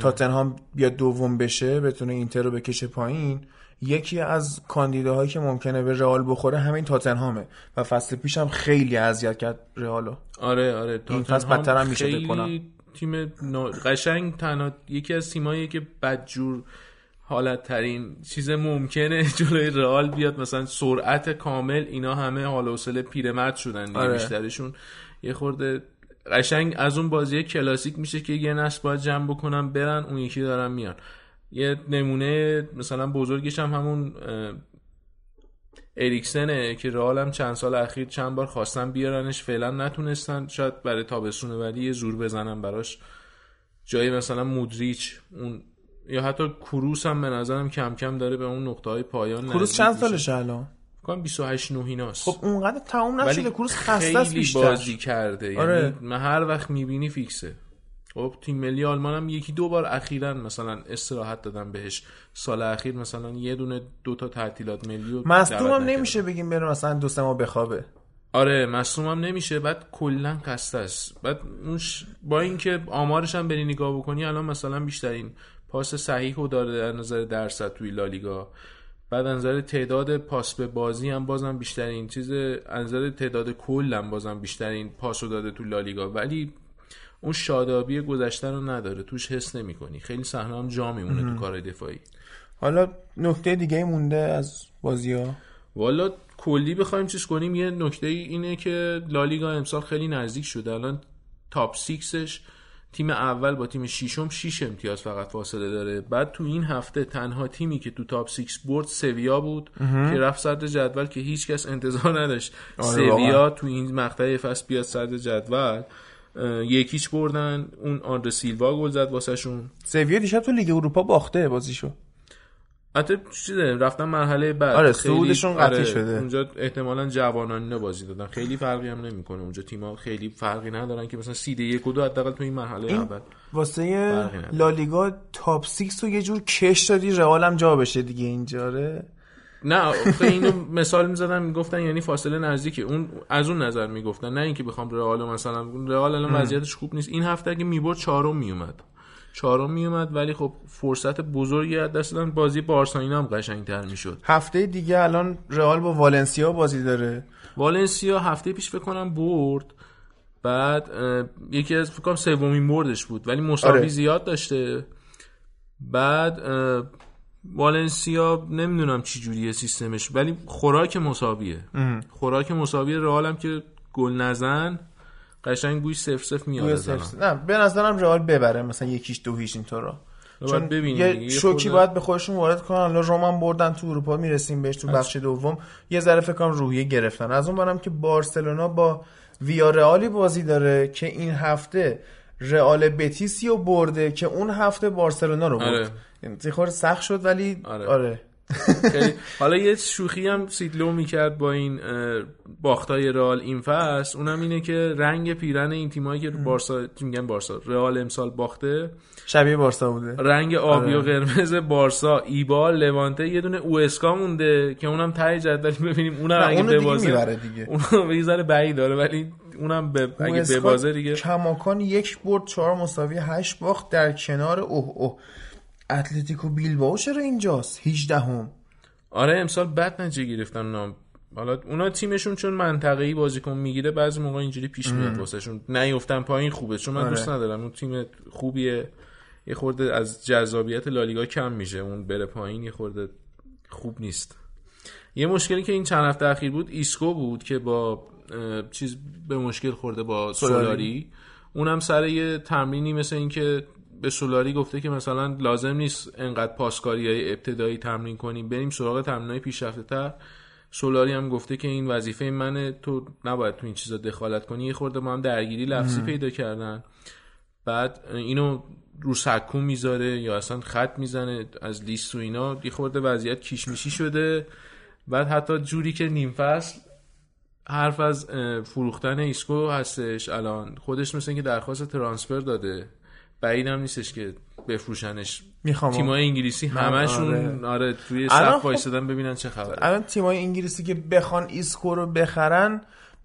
تاتنهام بیاد دوم بشه بتونه اینتر رو بکشه پایین یکی از کاندیداهایی که ممکنه به رئال بخوره همین تاتنهامه و فصل پیش هم خیلی اذیت کرد رئالو. آره آره این فصل بدتر هم میشه خیلی. تیم قشنگ تنها یکی از تیمایی که بدجور حالت ترین چیز ممکنه جلوی رئال بیاد. مثلا سرعت کامل اینا همه حال و حوصله پیرمرد شدن دیگه آره. بیشترشون. یه خورده قشنگ از اون بازی کلاسیک میشه که یه نسل باید جمع بکنن برن اون یکی دارن میان. یه نمونه مثلا بزرگش هم همون اریکسنه که رئال هم چند سال اخیر چند بار خواستن بیارنش فعلا نتونستن. شاید برای تابستونه ولی یه زور بزنن براش. جای مثلا مودریچ اون یا حتی کروس هم به نظرم کم کم داره به اون نقطه های پایان کروس چند. سالشه الان؟ کنم 28 نوهیناست خب اونقدر تموم نشده کروس خسته است بیشتر. بازی کرده. یعنی آره. من هر وقت می‌بینی فیکسه. خب تیم ملی آلمان هم یکی دو بار اخیرا مثلا استراحت دادن بهش. سال اخیر مثلا یه دونه دو تا تعطیلات ملی رو مصدوم. نمیشه بگیم بره مثلا دو سه ماه بخوابه. آره مصوم هم نمیشه. بعد کلا خسته است. بعد اون با اینکه آمارش هم بری نگاه بکنی الان مثلا بیشترین پاس صحیح رو داره در نظر درصد توی لالیگا بعد از نظر تعداد پاس به بازی هم بازم بیشترین چیز از نظر تعداد کل هم بازم بیشترین پاس رو داده تو لالیگا ولی اون شادابی گذشته رو نداره. توش حس نمی‌کنی. خیلی صحنه هم جا میمونه تو کارهای دفاعی. حالا نکته دیگه مونده از بازی ها والا کلی بخوایم چیز کنیم. یه نکته اینه که لالیگا امسال خیلی نزدیک شده. الان top six ش تیم اول با تیم ششم 6 امتیاز فقط فاصله داره. بعد تو این هفته تنها تیمی که تو top six برد سویا بود که رفت صدر جدول که هیچکس انتظار نداشت. آره، سویا. تو این مقطع فصل بیاد صدر جدول. یک هیچ بردن اون آندره سیلوا گل زد واسهشون. سویا دیشب تو لیگ اروپا باخته بازیشو. حتی چیزه رفتن مرحله بعد. آره، صعودشون قطعی شده. اونجا احتمالا جوانا رو بازی دادن. خیلی فرقی هم نمی‌کنه. اونجا تیم‌ها خیلی فرقی ندارن که مثلا seed یک و دو حداقل تو این مرحله این اول واسه. لالیگا top six رو یه جور کش دادی رئال هم جا بشه دیگه اینجا آره. نه آخه اینو مثال می‌زدن می‌گفتن یعنی فاصله نزدیکه. اون از اون نظر می‌گفتن نه اینکه بخوام رئال مثلا رئال الان وضعیتش خوب نیست. این هفته اگه می‌برد چهارم میومد چهارم میومد ولی خب فرصت بزرگی از دست دادن. بازی بارسا اینا هم قشنگتر می‌شد. هفته دیگه الان رئال با والنسیا بازی داره. والنسیا هفته پیش فکر کنم برد. بعد یکی از فکر کنم سومین بردش بود ولی مساوی آره. زیاد داشته. بعد والنسیا نمی‌دونم چی جوریه سیستمش ولی خوراک مساویه. خوراک مساوی رئال هم که گل نزن قشنگ گوش سف سف میاد. نه به نظرم رئال ببره مثلا یکیش دو هیچ اینطورا چون ببینیم یه شوکی باید به خودشون وارد کنن. حالا رومان بردن تو اروپا می‌رسیم بهش تو بخش دوم. یه ذره فکر کنم روحیه گرفتن. از اون برم که بارسلونا با ویارئالی بازی داره که این هفته رئال بتیسی رو برده که اون هفته بارسلونا رو برد. آره. سخت شد ولی آره. آره, حالا یه شوخی هم سیدلو می‌کرد با این باختای رئال این فصل. اونم اینه که رنگ پیرن این تیمایی که بارسا میگن بارسا؟ رئال امسال باخته. شبیه بارسا بوده. رنگ آبی آره. و قرمز بارسا. ایبا لوانته یه دونه اوسکا مونده که اونم ته جدول ببینیم. اونم اگه ببازه. دیگه. اونم یه ذره بعید داره ولی اونم به اگه اوسکا ببازه دیگه. کماکان یک برد چهار مساوی هشت باخت در کنار اوه اوه. اتلتیکو بیلبائو چرا اینجاست؟ 18 هم آره امسال بد نتیجه گرفتن اونا. حالا اونا تیمشون چون منطقه‌ای بازیکن می‌گیره بعضی موقع اینجوری پیش میاد واسهشون. نیفتن پایین خوبه چون من آره. دوست ندارم. اون تیم خوبیه. یه خورده از جذابیت لالیگا کم میشه. اون بره پایین یه خورده خوب نیست. یه مشکلی که این چند هفته اخیر بود ایسکو بود که با چیز به مشکل خورده با سولاری. سولاری. اونم سر یه تمرینی مثل اینکه به سولاری گفته که مثلا لازم نیست انقدر پاسکاری های ابتدایی تمرین کنیم. بریم سراغ تمرین های پیشرفته تر سولاری هم گفته که این وظیفه منه. تو نباید تو این چیزا دخالت کنی. یه خورده با هم درگیری لفظی پیدا کردن. بعد اینو رو سکو می‌ذاره یا اصلا خط می‌زنه از لیست و اینا. یه خورده وضعیت کیشمیشی شده. بعد حتی جوری که نیم فصل حرف از فروختن ایسکو هستش الان. خودش مثل که درخواست transfer داده. بعیدم نیستش که بفروشنش. می‌خوام. تیمای انگلیسی همشون آره, آره توی صف وایسادن ببینن چه خبره. الان تیمای انگلیسی که بخوان ایسکو رو بخرن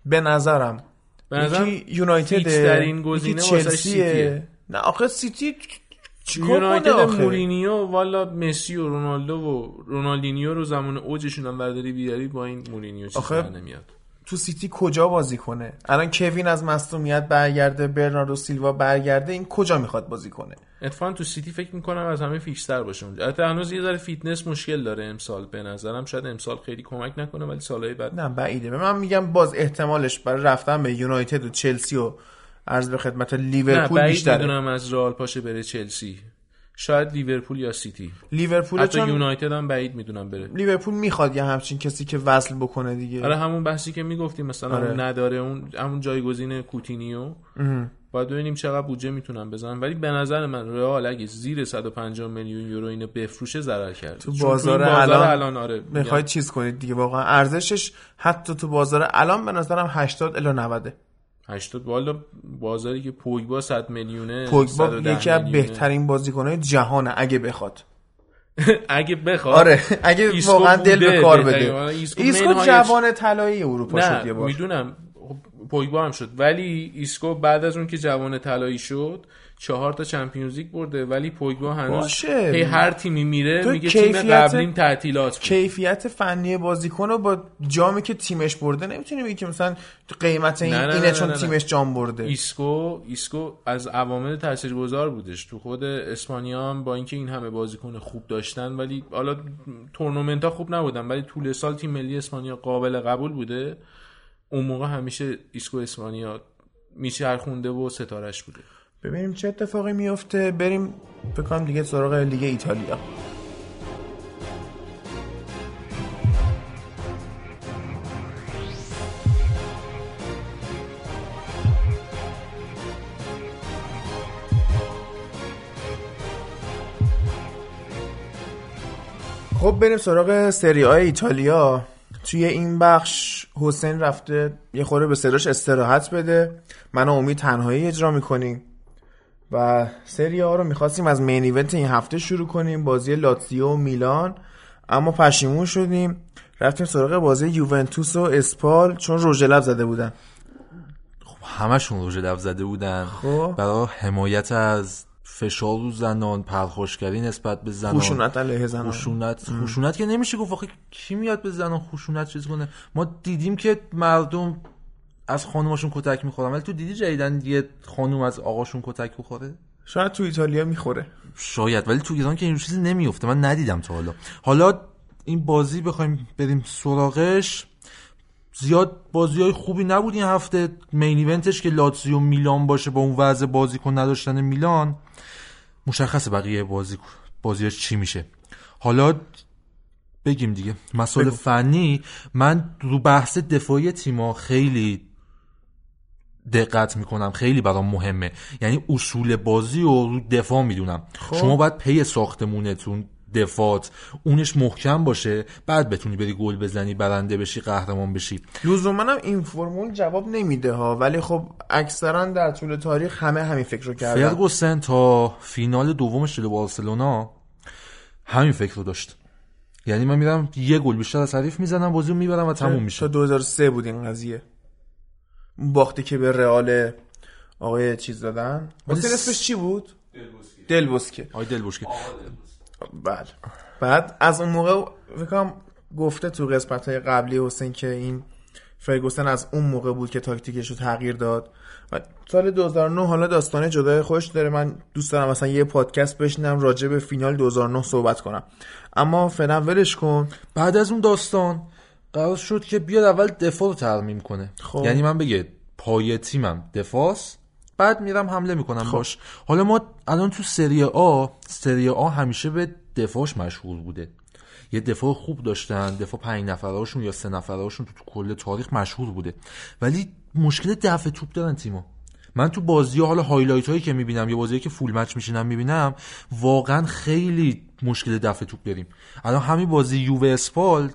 به نظرم. به نظرم یونایتد ترین گزینه سیتیه. نه آخه سیتی یونایتد مورینیو والا مسی و رونالدو و رونالدینیو رو زمان اوجشون هم برداری بیاری با این مورینیو چیز نمیاد. تو سیتی کجا بازی کنه؟ الان کوین از مصدومیت برگرده برناردو سیلوا برگرده این کجا می‌خواد بازی کنه؟ اتفاقا تو سیتی فکر می‌کنم از همه فیکس‌تر باشه اونجا. البته هنوز یه ذره فیتنس مشکل داره امسال به نظرم. شاید امسال خیلی کمک نکنه ولی سالهای بعد نه بعیده. من میگم باز احتمالش برای رفتن به یونایتد و چلسی و عرض به خدمت لیورپول بیشتره. می‌دونم از رئال پاشه بره چلسی. شاید لیورپول یا سیتی. لیورپول حتی یونایتد هم بعید می‌دونم بره. لیورپول می‌خواد یه همچین کسی که وصل بکنه دیگه. آره همون بحثی که می‌گفتیم مثلا آره. نداره اون همون جایگزین کوتینیو. باید ببینیم چقدر بودجه می‌تونن بزنن. ولی به نظر من رئال اگه زیر 150 میلیون یورو اینو بفروشه ضرر کرد تو بازار, بازار الان, الان آره می‌خواید چیز کنید دیگه واقعا ارزشش حتی تو بازار الان به نظرم 80 الی 90 80 والا بازاری که پوگبا 100 میلیونه پوگبا یکی از بهترین بازیکن‌های جهانه اگه بخواد. اگه بخواد؟ آره اگه واقعا دل به کار بده. ایسکو جوان طلایی اروپا شد یه بار. می‌دونم. پوگبا هم شد. ولی ایسکو بعد از اون که جوان طلایی شد چهار تا Champions League برده ولی پوگبا هنوز هی هر تیمی میره میگه تیم قبلیم تعطیلات بود. کیفیت فنی بازیکن رو با جامی که تیمش برده نمی‌تونی بگی که مثلا قیمت این نه نه اینه نه چون تیمش جام برده. ایسکو ایسکو از عوامل تاثیرگذار بودش. تو خود اسپانیا هم با اینکه این همه بازیکن خوب داشتن ولی حالا تورنمنت ها خوب نبودن ولی طول سال تیم ملی اسپانیا قابل قبول بوده. اون موقع همیشه ایسکو اسپانیا میچرخونده و ستارش بوده. ببینیم چه اتفاقی میفته. بریم بکنم دیگه سراغ لیگ ایتالیا. خب بریم سراغ سری آی ایتالیا. توی این بخش حسین رفته یه خوره به سراش استراحت بده. من و امید تنهایی اجرا می‌کنیم. و سری ها رو می‌خواستیم از مین ایونت این هفته شروع کنیم بازی لاتزیو و میلان. اما پشیمون شدیم. رفتیم سراغ بازی یوونتوس و اسپال چون روژلب زده بودن. خب همشون روژلب زده بودن. خب. برای حمایت از فشار رو زنان پرخوشگری نسبت به زنان. خشونت علیه زنان. خشونت. خشونت که نمیشه گفت آخه کی میاد به زنان خشونت چیز کنه؟ ما دیدیم که مردم از خانوماشون کتک می‌خورن. ولی تو دیدی جدیدن یه خانوم از آقاشون کتک بخوره؟ شاید تو ایتالیا می‌خوره. شاید. ولی تو ایران که این چیزی نمیفته من ندیدم تا حالا. حالا این بازی بخوایم بریم سراغش. زیاد بازی های خوبی نبود این هفته. مین ایونتش که لاتزیو میلان باشه با اون وضع بازیکن نداشتن میلان. مشخصه بقیه بازی بازیاش چی میشه. حالا بگیم دیگه. مسائل فنی. من رو بحث دفاعی تیما خیلی دقت می‌کنم. خیلی برام مهمه. یعنی اصول بازی و رو دفاع می‌دونم. خب. شما باید پی ساختمونتون دفاعت اونش محکم باشه. بعد بتونی بری گل بزنی برنده بشی قهرمان بشی. لزوما هم این فرمول جواب نمیده ها. ولی خب اکثرا در طول تاریخ همه همین فکر رو کردن. فرگوسن تا فینال دومش جلو بارسلونا همین فکر رو داشت. یعنی من میرم یه گل بیشتر از حریف می‌زنم بازی رو می‌برم و تموم میشه. تا 2003 بود این قضیه. باختی که به رئال آقای چیز دادن. واسه اسمش چی بود؟ دلبوسکه آقای دلبوسکه بله. بعد از اون موقع فکرم گفته تو قسمت های قبلی حسین که این فرگوسن از اون موقع بود که تاکتیکش رو تغییر داد. و سال 2009 حالا داستان جدای خوش داره. من دوست دارم مثلا یه پادکست بشنم راجع به فینال 2009 صحبت کنم. اما فعلا ولش کن. بعد از اون داستان قرار شد که بیاد اول دفاع رو ترمیم کنه. خب. یعنی من بگه پای تیمم دفاعس بعد میرم حمله می‌کنم باش. حالا ما الان تو سری آ سری آ همیشه به دفاعش مشهور بوده. یه دفاع خوب داشتن دفاع پنج نفرهاشون یا سه نفرهاشون تو, تو کل تاریخ مشهور بوده. ولی مشکل دفع توپ دارن تیما من تو بازی حالا highlight هایی که می‌بینم یا بازی که full match میشینم می‌بینم واقعا خیلی مشکل دفع توپ داریم. الان همین بازی یووه اسپال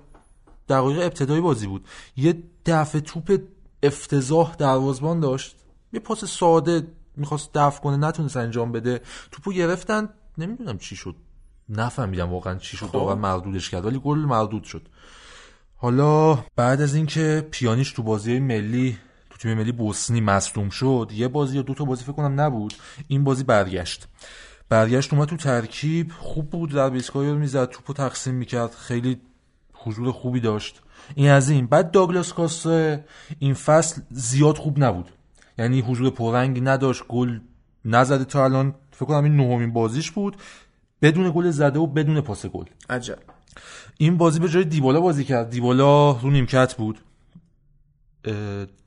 دقایق ابتدایی بازی بود. یه دفع توپ افتضاح دروازبان داشت. یه پاس ساده می‌خواست دفع کنه نتونست انجام بده. توپو گرفتن. نمی‌دونم چی شد. نفهمیدم واقعا چی شد. واقعا مردودش کرد ولی گل مردود شد. حالا بعد از اینکه پیانیش تو بازی ملی تو تیم ملی بوسنی مصدوم شد یه بازی یا دو تا بازی فکر کنم نبود. این بازی برگشت. برگشت اومد تو ترکیب. خوب بود در بیسکایی رو می‌زد توپو تقسیم می‌کرد. خیلی حضور خوبی داشت. این از این بعد داگلاس کاستا این فصل زیاد خوب نبود. یعنی حضور پررنگی نداشت گل نزده تا الان فکر کنم این نهمین بازیش بود. بدون گل زده و بدون پاس گل. عجب. این بازی به جای دیبالا بازی کرد. دیبالا رو نیمکت بود.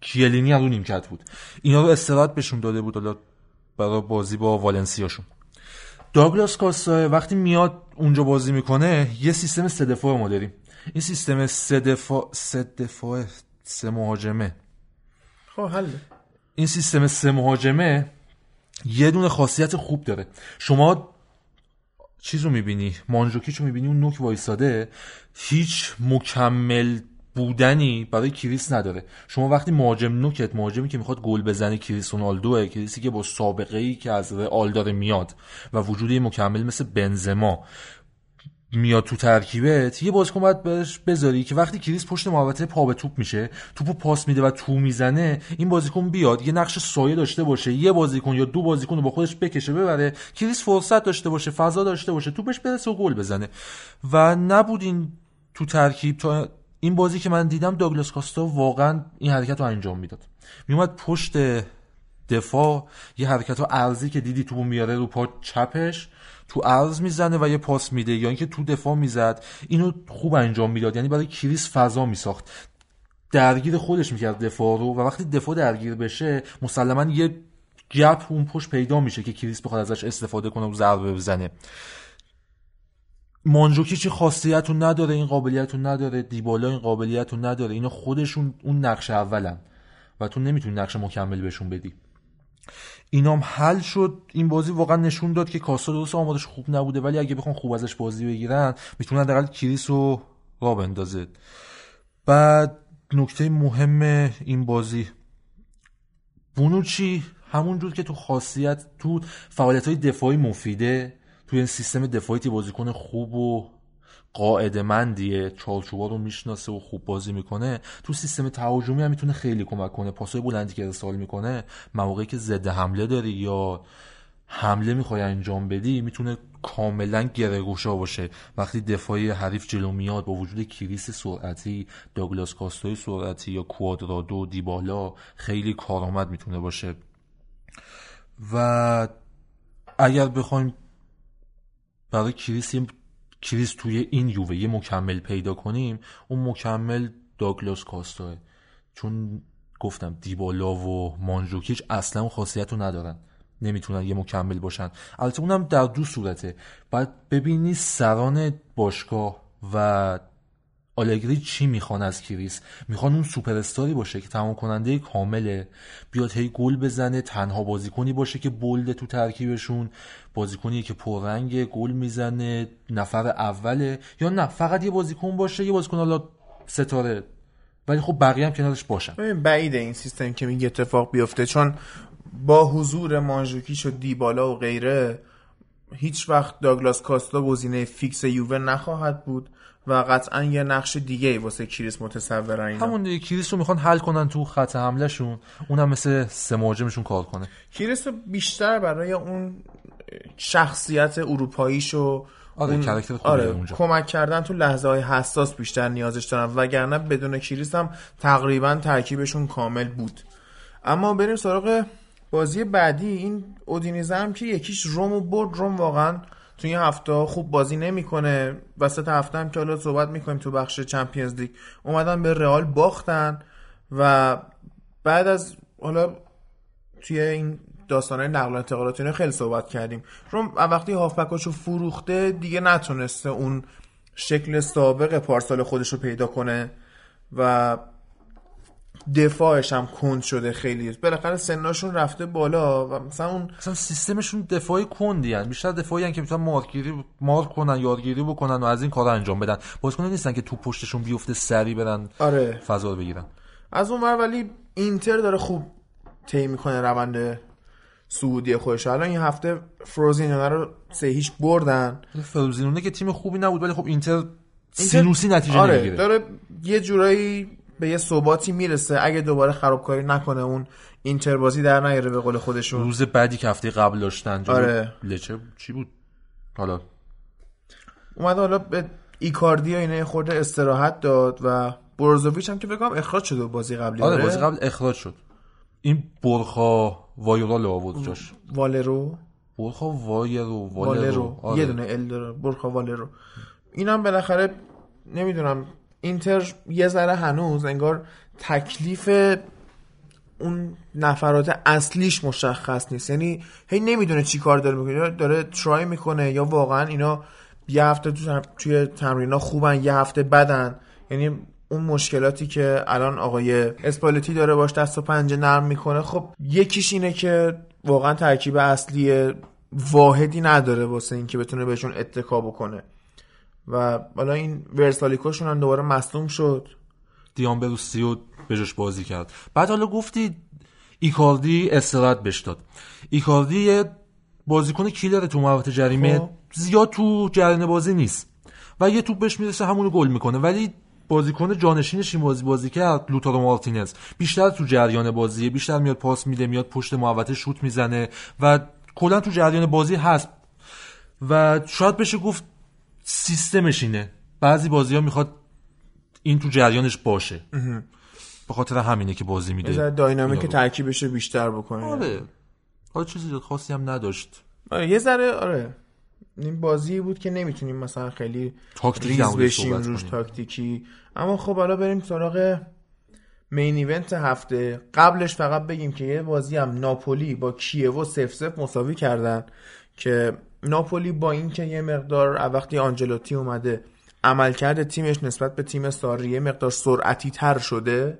کیلینی هم رو نیمکت بود. اینا رو استراحت بهشون داده بود حالا برای بازی با والنسیاشون. داگلاس کاستا وقتی میاد اونجا بازی می‌کنه یه سیستم سه دفاع ما داریم. این سیستم سه دفاع سه دفاع سه مهاجمه. خب حل. این سیستم سه مهاجمه یه دونه خاصیت خوب داره. شما چیز رو می‌بینی؟ مانجوکیچ رو می‌بینی؟ اون نوک وایساده هیچ مکمل بودنی برای کریس نداره. شما وقتی مهاجم نوکت مهاجمی که می‌خواد گل بزنه کریس رونالدوه کریسی که با سابقه ای که از رئال داره میاد و وجودی مکمل مثل بنزما. میاد تو ترکیبت یه بازیکن باید بهش بذاری که وقتی کریس پشت محوطه پا به توپ میشه توپو پاس میده و تو می‌زنه این بازیکن بیاد یه نقش سایه داشته باشه یه بازیکن یا دو بازیکن رو با خودش بکشه ببره کریس فرصت داشته باشه فضا داشته باشه توپش برسه و گل بزنه. و نبود این تو ترکیب تا این بازی که من دیدم داگلاس کاستا واقعا این حرکت رو انجام می‌داد. میومد پشت دفاع یه حرکت ها ارزی که دیدی تو میاره رو پا چپش تو عرض می‌زنه و یه پاس میده یا اینکه تو دفاع می‌زد اینو خوب انجام می‌داد. یعنی برای کریس فضا میساخت. درگیر خودش می‌کرد دفاع رو و وقتی دفاع درگیر بشه مسلما یه گپ اون پشت پیدا میشه که کریس بخواد ازش استفاده کنه و ضربه بزنه. مانجوکی چه خاصیت رو نداره این قابلیت نداره دیبالا این قابلیت نداره. اینا خودشون اون نقش اولن و تو نمی‌تونی نقش مکمل بهشون بدی. اینام حل شد. این بازی واقعا نشون داد که کاستا درست آمادش خوب نبوده ولی اگه بخوان خوب ازش بازی بگیرن می‌تونن حداقل کریس رو را بندازه بعد نکته مهم این بازی. بونوچی همون جور که تو خاصیت تو فعالیت های دفاعی مفیده توی این سیستم دفاعی بازیکن خوب و قاعده مندیه چارچوبا رو می‌شناسه و خوب بازی می‌کنه. تو سیستم تهاجمی هم می‌تونه خیلی کمک کنه. پاسای بلندی که ارسال می‌کنه مواقعی که ضد حمله داری یا حمله می‌خوای انجام بدی می‌تونه کاملا گرهگوشا باشه. وقتی دفاعی حریف جلو میاد با وجود کریس سرعتی داگلاس کاستوی سرعتی یا کوادرادو دیبالا خیلی کارآمد می‌تونه باشه. و اگر بخوایم برای کریس کریس توی این یووه یه مکمل پیدا کنیم اون مکمل داگلاس کاستاه. چون گفتم دیبالا و مانجوکیچ اصلا اون خاصیت رو ندارن. نمی‌تونن یه مکمل باشن. البته اونم در دو صورته. باید ببینی سران باشگاه و آلگری چی می‌خوان از کریس؟ می‌خوان اون سوپر استاری باشه که تمام کننده کامله. بیاد هی گل بزنه تنها بازیکنی باشه که بلده تو ترکیبشون. بازیکنی که پررنگ گل می‌زنه نفر اوله. یا نه فقط یه بازیکن باشه یه بازیکن حالا ستاره. ولی خب بقیه هم کنارش باشن. بعیده این سیستم که میگه اتفاق بیفته. چون با حضور مانژوکیچ و دیبالا و غیره هیچ وقت داگلاس کاستا گزینه فیکس یووه نخواهد بود و قطعا یه نقش دیگه ای واسه کریس متصورن اینا. همون دیگه کریس رو می‌خوان حل کنن تو خط حمله شون اونم مثل سه مهاجمشون کار کنه. کریس رو بیشتر برای اون شخصیت اروپاییش و آره اون- آره اونجا. کمک کردن تو لحظه های حساس بیشتر نیازش دارن وگرنه بدون کریس هم تقریبا ترکیبشون کامل بود. اما بریم سراغ بازی بعدی. این اودینیزه هم که یکیش روم و برد. روم واقعا تو این هفته خوب بازی نمی‌کنه. وسط هفته هم که حالا صحبت می‌کنیم تو بخش Champions League اومدن به رئال باختن و بعد از حالا توی این داستانهای نقل و انتقالات اینا خیلی صحبت کردیم. رو وقتی هافبکاشو فروخته دیگه نتونسته اون شکل سابق پارسال خودش رو پیدا کنه و دفاعش هم کند شده خیلی. بالاخره سناشون رفته بالا و مثلا اون اصلا سیستمشون دفاعی کندی هن. بیشتر دفاعی هن که می‌تونن مارکگیری مارک کنن یادگیری بکنن و از این کارا انجام بدن. بازیکن نیستن که تو پشتشون بیفته سری برن آره. فضا رو بگیرن. از اون ور ولی اینتر داره خوب طی می‌کنه روند سعودی خودش الان این هفته فروزینونه رو سه هیچ بردن. فروزینونه که تیم خوبی نبود ولی خب اینتر سینوسی نتیجه آره نمی‌گیره. داره یه جورایی به یه ثباتی می‌رسه. اگه دوباره خرابکاری نکنه اون اینتر بازی در نیاره به قول خودشون. روز بعدی که هفته قبل داشتن آره. لچه چی بود؟ حالا. اومد حالا به ایکاردی و اینا خورده استراحت داد و بروزوویچ هم که بگم اخراج شده بازی قبلی آره آره. بازی قبل اخراج شد. این برخا وایرال آورد جاش. والرو. برخا وایرو والرو. آره. یه دونه ال داره. برخا والرو. اینم بالاخره نمی‌دونم. اینتر یه ذره هنوز انگار تکلیف اون نفرات اصلیش مشخص نیست. یعنی هی نمی‌دونه چی کار داره می‌کنه. داره ترای می‌کنه یا واقعا اینا یه هفته تو توی تمرینا خوبن یه هفته بدن. یعنی اون مشکلاتی که الان آقای اسپالتی داره باش دست و پنجه نرم می‌کنه خب یکیش اینه که واقعا ترکیب اصلی واحدی نداره واسه اینکه بتونه بهشون اتکا بکنه. و حالا این ورسالیکوشون هم دوباره مصدوم شد. دیان بروسیو به جاش بازی کرد. بعد حالا گفتی ایکاردی استراحت بش داد. ایکاردی بازیکن کیلر تو محوطه جریمه؟ خب. زیاد تو جریان بازی نیست. و یه توپ بهش می‌رسه همونو گل می‌کنه. ولی بازیکن جانشینش این بازی بازی کرد لوتارو مارتینز. بیشتر تو جریان بازیه بیشتر میاد پاس میده میاد پشت محوطه شوت می‌زنه و کلا تو جریان بازی هست. و شاید بشه گفت سیستمش اینه. بعضی بازی ها می‌خواد این تو جریانش باشه. به خاطر همینه که بازی میده. داینامیک. ترکیبش رو بیشتر بکنه آره. حالا چیزی خاصی هم نداشت. آره یه ذره آره. این بازی بود که نمی‌تونیم مثلا خیلی ریز بشیم روش. تاکتیکی. اما خب حالا بریم سراغ مین ایونت هفته. قبلش فقط بگیم که یه بازی هم ناپولی با کیوو سف سف مساوی کردن که ناپولی با اینکه یه مقدار وقتی آنجلوتی اومده عملکرد تیمش نسبت به تیم ساری یه مقدار سرعتی تر شده.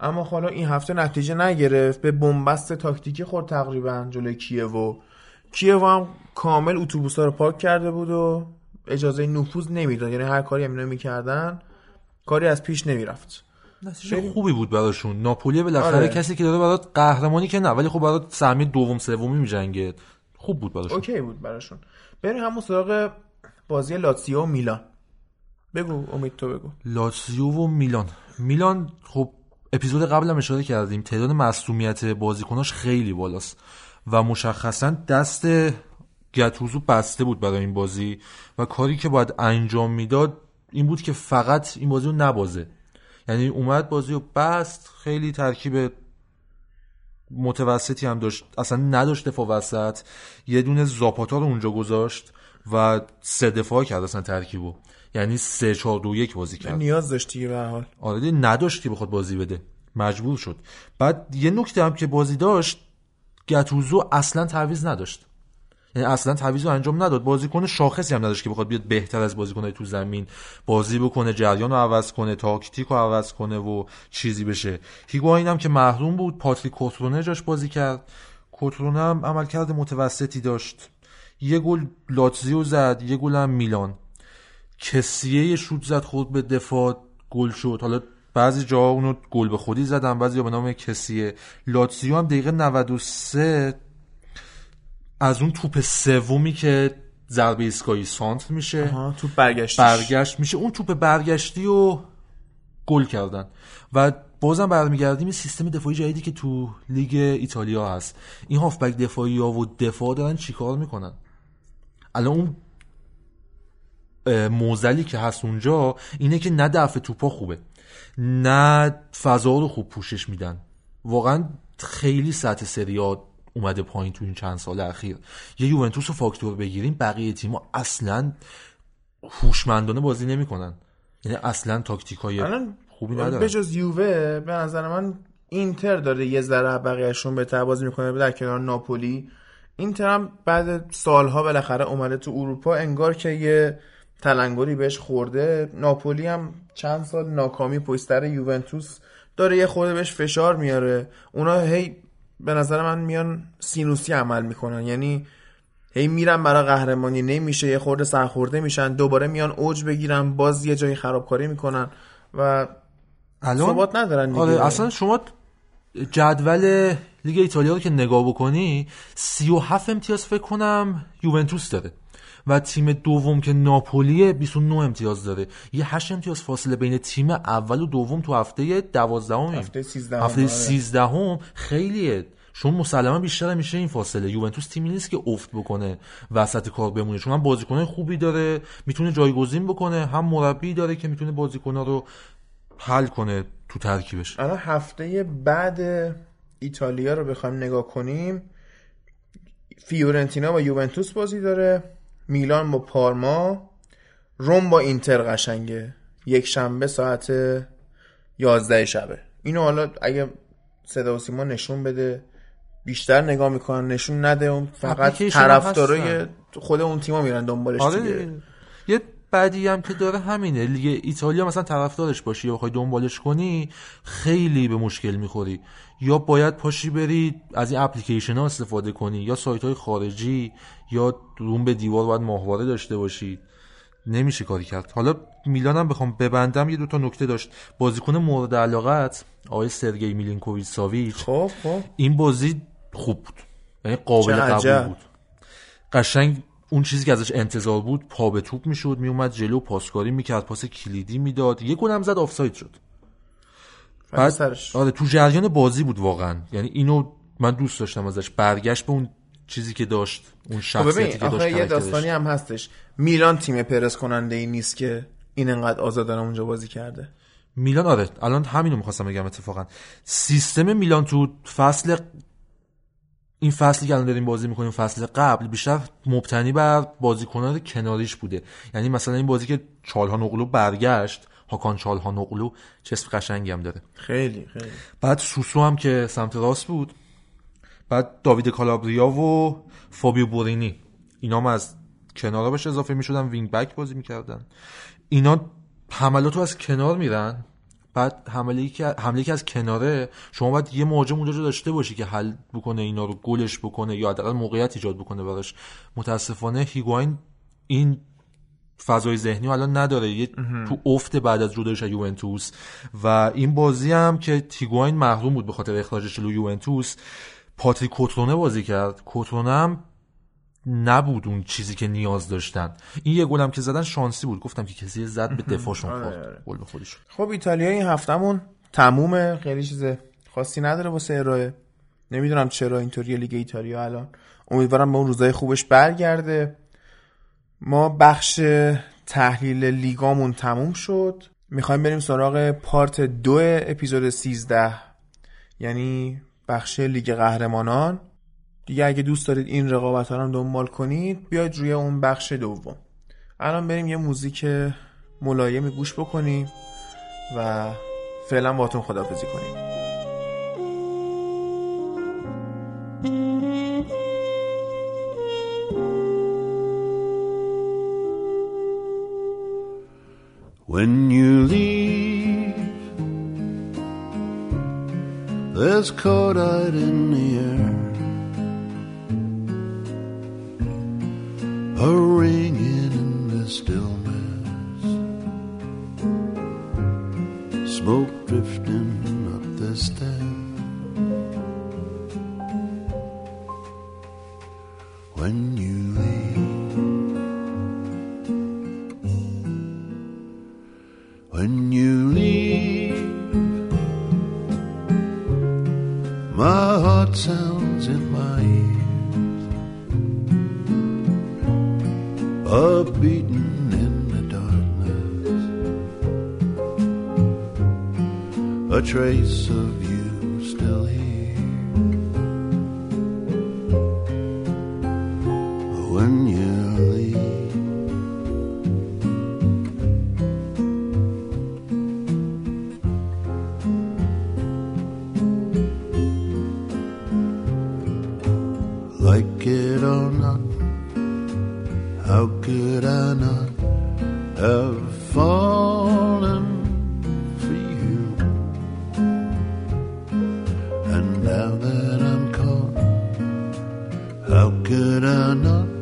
اما حالا این هفته نتیجه نگرفت. به بنبست تاکتیکی خورد تقریبا جلوی کیوو کیوو هم کامل اتوبوسا رو پارک کرده بود و اجازه نفوذ نمی‌داد. یعنی هر کاری هم اینا می‌کردن کاری از پیش نمی‌رفت. نتیجه خوبی بود براشون. ناپولی بالاخره آره. کسی که داره برات قهرمانی که نه ولی خب برات سهمیه دوم سومی میجنگه. خوب بود براشون. اوکی بود براشون. بریم همون سراغ بازی لاتسیو و میلان. بگو امید تو بگو. لاتزیو و میلان. میلان خب اپیزود قبل هم اشاره کردیم. تعداد مصومیت بازیکناش خیلی بالاست. و مشخصا دست گتوزو بسته بود برای این بازی و کاری که باید انجام می‌داد این بود که فقط این بازی رو نبازه. یعنی اومد بازی رو بست خیلی ترکیب متوسطی هم داشت. اصلا نداشت دفاع وسط. یه دونه زاپاتا رو اونجا گذاشت و سه دفاع کرد اصلا ترکیبو. یعنی سه چهار دو یک بازی کرد. نیاز داشتی به حال. آره دیگه نداشت که بخواد بازی بده. مجبور شد. بعد یه نکته هم که بازی داشت گتوزو اصلا تعویض نداشت. یعنی اصلا تعویض انجام نداد. بازیکن شاخصی هم نداشت که بخواد بیاد بهتر از بازیکنهای تو زمین بازی بکنه جریان رو عوض کنه تاکتیک رو عوض کنه و چیزی بشه. هیگواین هم که محروم بود پاتریک کوترونه جاش بازی کرد. کوترونه هم عملکرد متوسطی داشت. یه گل لاتزیو زد یه گل هم میلان. کسیه یه شوت زد خود به دفاع گل شد. حالا بعضی جاها اونو گل به خودی زدن بعضی به نام کسیه لاتزیو هم دقیقه 93 از اون توپ سومی که ضربه ایستگاهی سانت میشه آها تو برگشت برگشت میشه. اون توپ برگشتی و گل کردن. و بازم برمیگردیم این سیستم دفاعی جدیدی که تو لیگ ایتالیا هست. این هافبک دفاعی ها و دفاع دارن چیکار می‌کنن؟ الان اون موزلی که هست اونجا اینه که نه دفع توپا خوبه. نه فضا رو خوب پوشش میدن. واقعا خیلی سطح سریا اومده پایین تو این چند سال اخیر. یه یوونتوس و فاکتور بگیریم بقیه تیم‌ها اصلا هوشمندانه بازی نمی‌کنن. یعنی اصلا تاکتیک های الان خوبی به ندارن جز یووه به نظر من اینتر داره یه ذره بقیهشون به بازی می‌کنه در کنار ناپولی. اینتر هم بعد سالها بالاخره اومده تو اروپا انگار که یه تلنگری بهش خورده. ناپولی هم چند سال ناکامی پشتر یوونتوس داره یه خورده بهش فشار میاره. اونا هی به نظر من میان سینوسی عمل می‌کنن. یعنی هی میرن برای قهرمانی. نمیشه. یه خورده سرخورده میشن. دوباره میان اوج بگیرن. باز یه جایی خرابکاری می‌کنن و الان؟ ثبات ندارن دیگه. آره اصلا شما جدول لیگ ایتالیا رو که نگاه بکنی 37 امتیاز فکر کنم یوونتوس داره. و تیم دوم که ناپولی 29 امتیاز داره. یه 8 امتیاز فاصله بین تیم اول و دوم تو هفته 12 هفته 13 هفته 13 هم خیلیه. چون مسلما بیشتر میشه این فاصله. یوونتوس تیمی نیست که افت بکنه وسط کار بمونه. چون هم بازیکن خوبی داره می‌تونه جایگزین بکنه هم مربی داره که می‌تونه بازیکن‌ها رو حل کنه تو ترکیبش. الان هفته بعد ایتالیا رو بخوایم نگاه کنیم. فیورنتینا با یوونتوس بازی داره. میلان با پارما روم با اینتر قشنگه. یک شنبه ساعت 11 شبه. اینو حالا اگه صدا و سیما نشون بده بیشتر نگاه می‌کنن نشون نده اون فقط طرفدارای خود اون تیما میرن دنبالش آره. دیگه. یه بعدی هم که داره همینه. لیگ ایتالیا مثلا طرفدارش باشی یا بخوای دنبالش کنی خیلی به مشکل می‌خوری. یا باید پاشی بری از این اپلیکیشن ها استفاده کنی یا سایت های خارجی یا روم به دیوار باید ماهواره داشته باشی. نمیشه کاری کرد. حالا میلانم بخوام ببندم یه دو تا نکته داشت. بازیکن مورد علاقت آقای سرگئی میلینکوویچ ساویچ خب خب. این بازی خوب بود. یعنی قابل قبول بود. قشنگ اون چیزی که ازش انتظار بود پا به توپ می‌شد میومد جلو پاسکاری می‌کرد پاس کلیدی می‌داد. یه گل هم زد آفساید شد. بعد آره تو جریان بازی بود واقعا. یعنی اینو من دوست داشتم ازش. برگشت به اون چیزی که داشت اون خب شخصیتی که داشت یه داستانی هم هستش. میلان تیم پرس کننده ای نیست که این انقدر آزادانه اونجا بازی کرده. میلان آره الان همینو می‌خواستم بگم اتفاقا. سیستم میلان تو فصل این فصلی که الان داریم بازی می‌کنیم فصل قبل بیشتر مبتنی بر بازیکنان کناریش بوده. یعنی مثلا این بازی که چالها نقلو برگشت هاکان چالها نقلو چه قشنگی هم داره. خیلی خیلی. بعد سوسو هم که سمت راست بود. بعد داوید کالابریا و فابیو بورینی. اینا هم از کنارا بهش اضافه می‌شدن wing back بازی می‌کردن. اینا حملاتو از کنار میرن. بعد حمله که حمله که از کناره شما باید یه مهاجم اونجا داشته باشی که حل بکنه اینا رو گلش بکنه یا حداقل موقعیت ایجاد بکنه براش. متاسفانه هیگواین این فضای ذهنی الان نداره. یه تو افت بعد از جدایش از یوونتوس. و این بازی هم که تیگواین محروم بود به خاطر اخراجش لو یوونتوس پاتریک کوترونه بازی کرد. کوترونه هم نبود اون چیزی که نیاز داشتن. این یه گلم که زدن شانسی بود. گفتم که کسی زد به دفاعشون آره، خورد. آره. گل به خودشون خب ایتالیا این هفتهمون تمومه. خیلی چیز خاصی نداره واسه ارائه. نمی‌دونم چرا اینطوری لیگ ایتالیا الان. امیدوارم به اون روزای خوبش برگرده. ما بخش تحلیل لیگامون تموم شد. می‌خوایم بریم سراغ پارت دو اپیزود 13 یعنی بخش لیگ قهرمانان. دیگه اگه دوست دارید این رقابت ها رو دنبال کنید بیاید روی اون بخش دوم الان بریم یه موزیک ملایمی گوش بکنیم و فعلا باتون خدافزی کنیم When you leave, there's cordite in the air. A ringing in the stillness, smoke drifting up the stairs. When trace of how could I not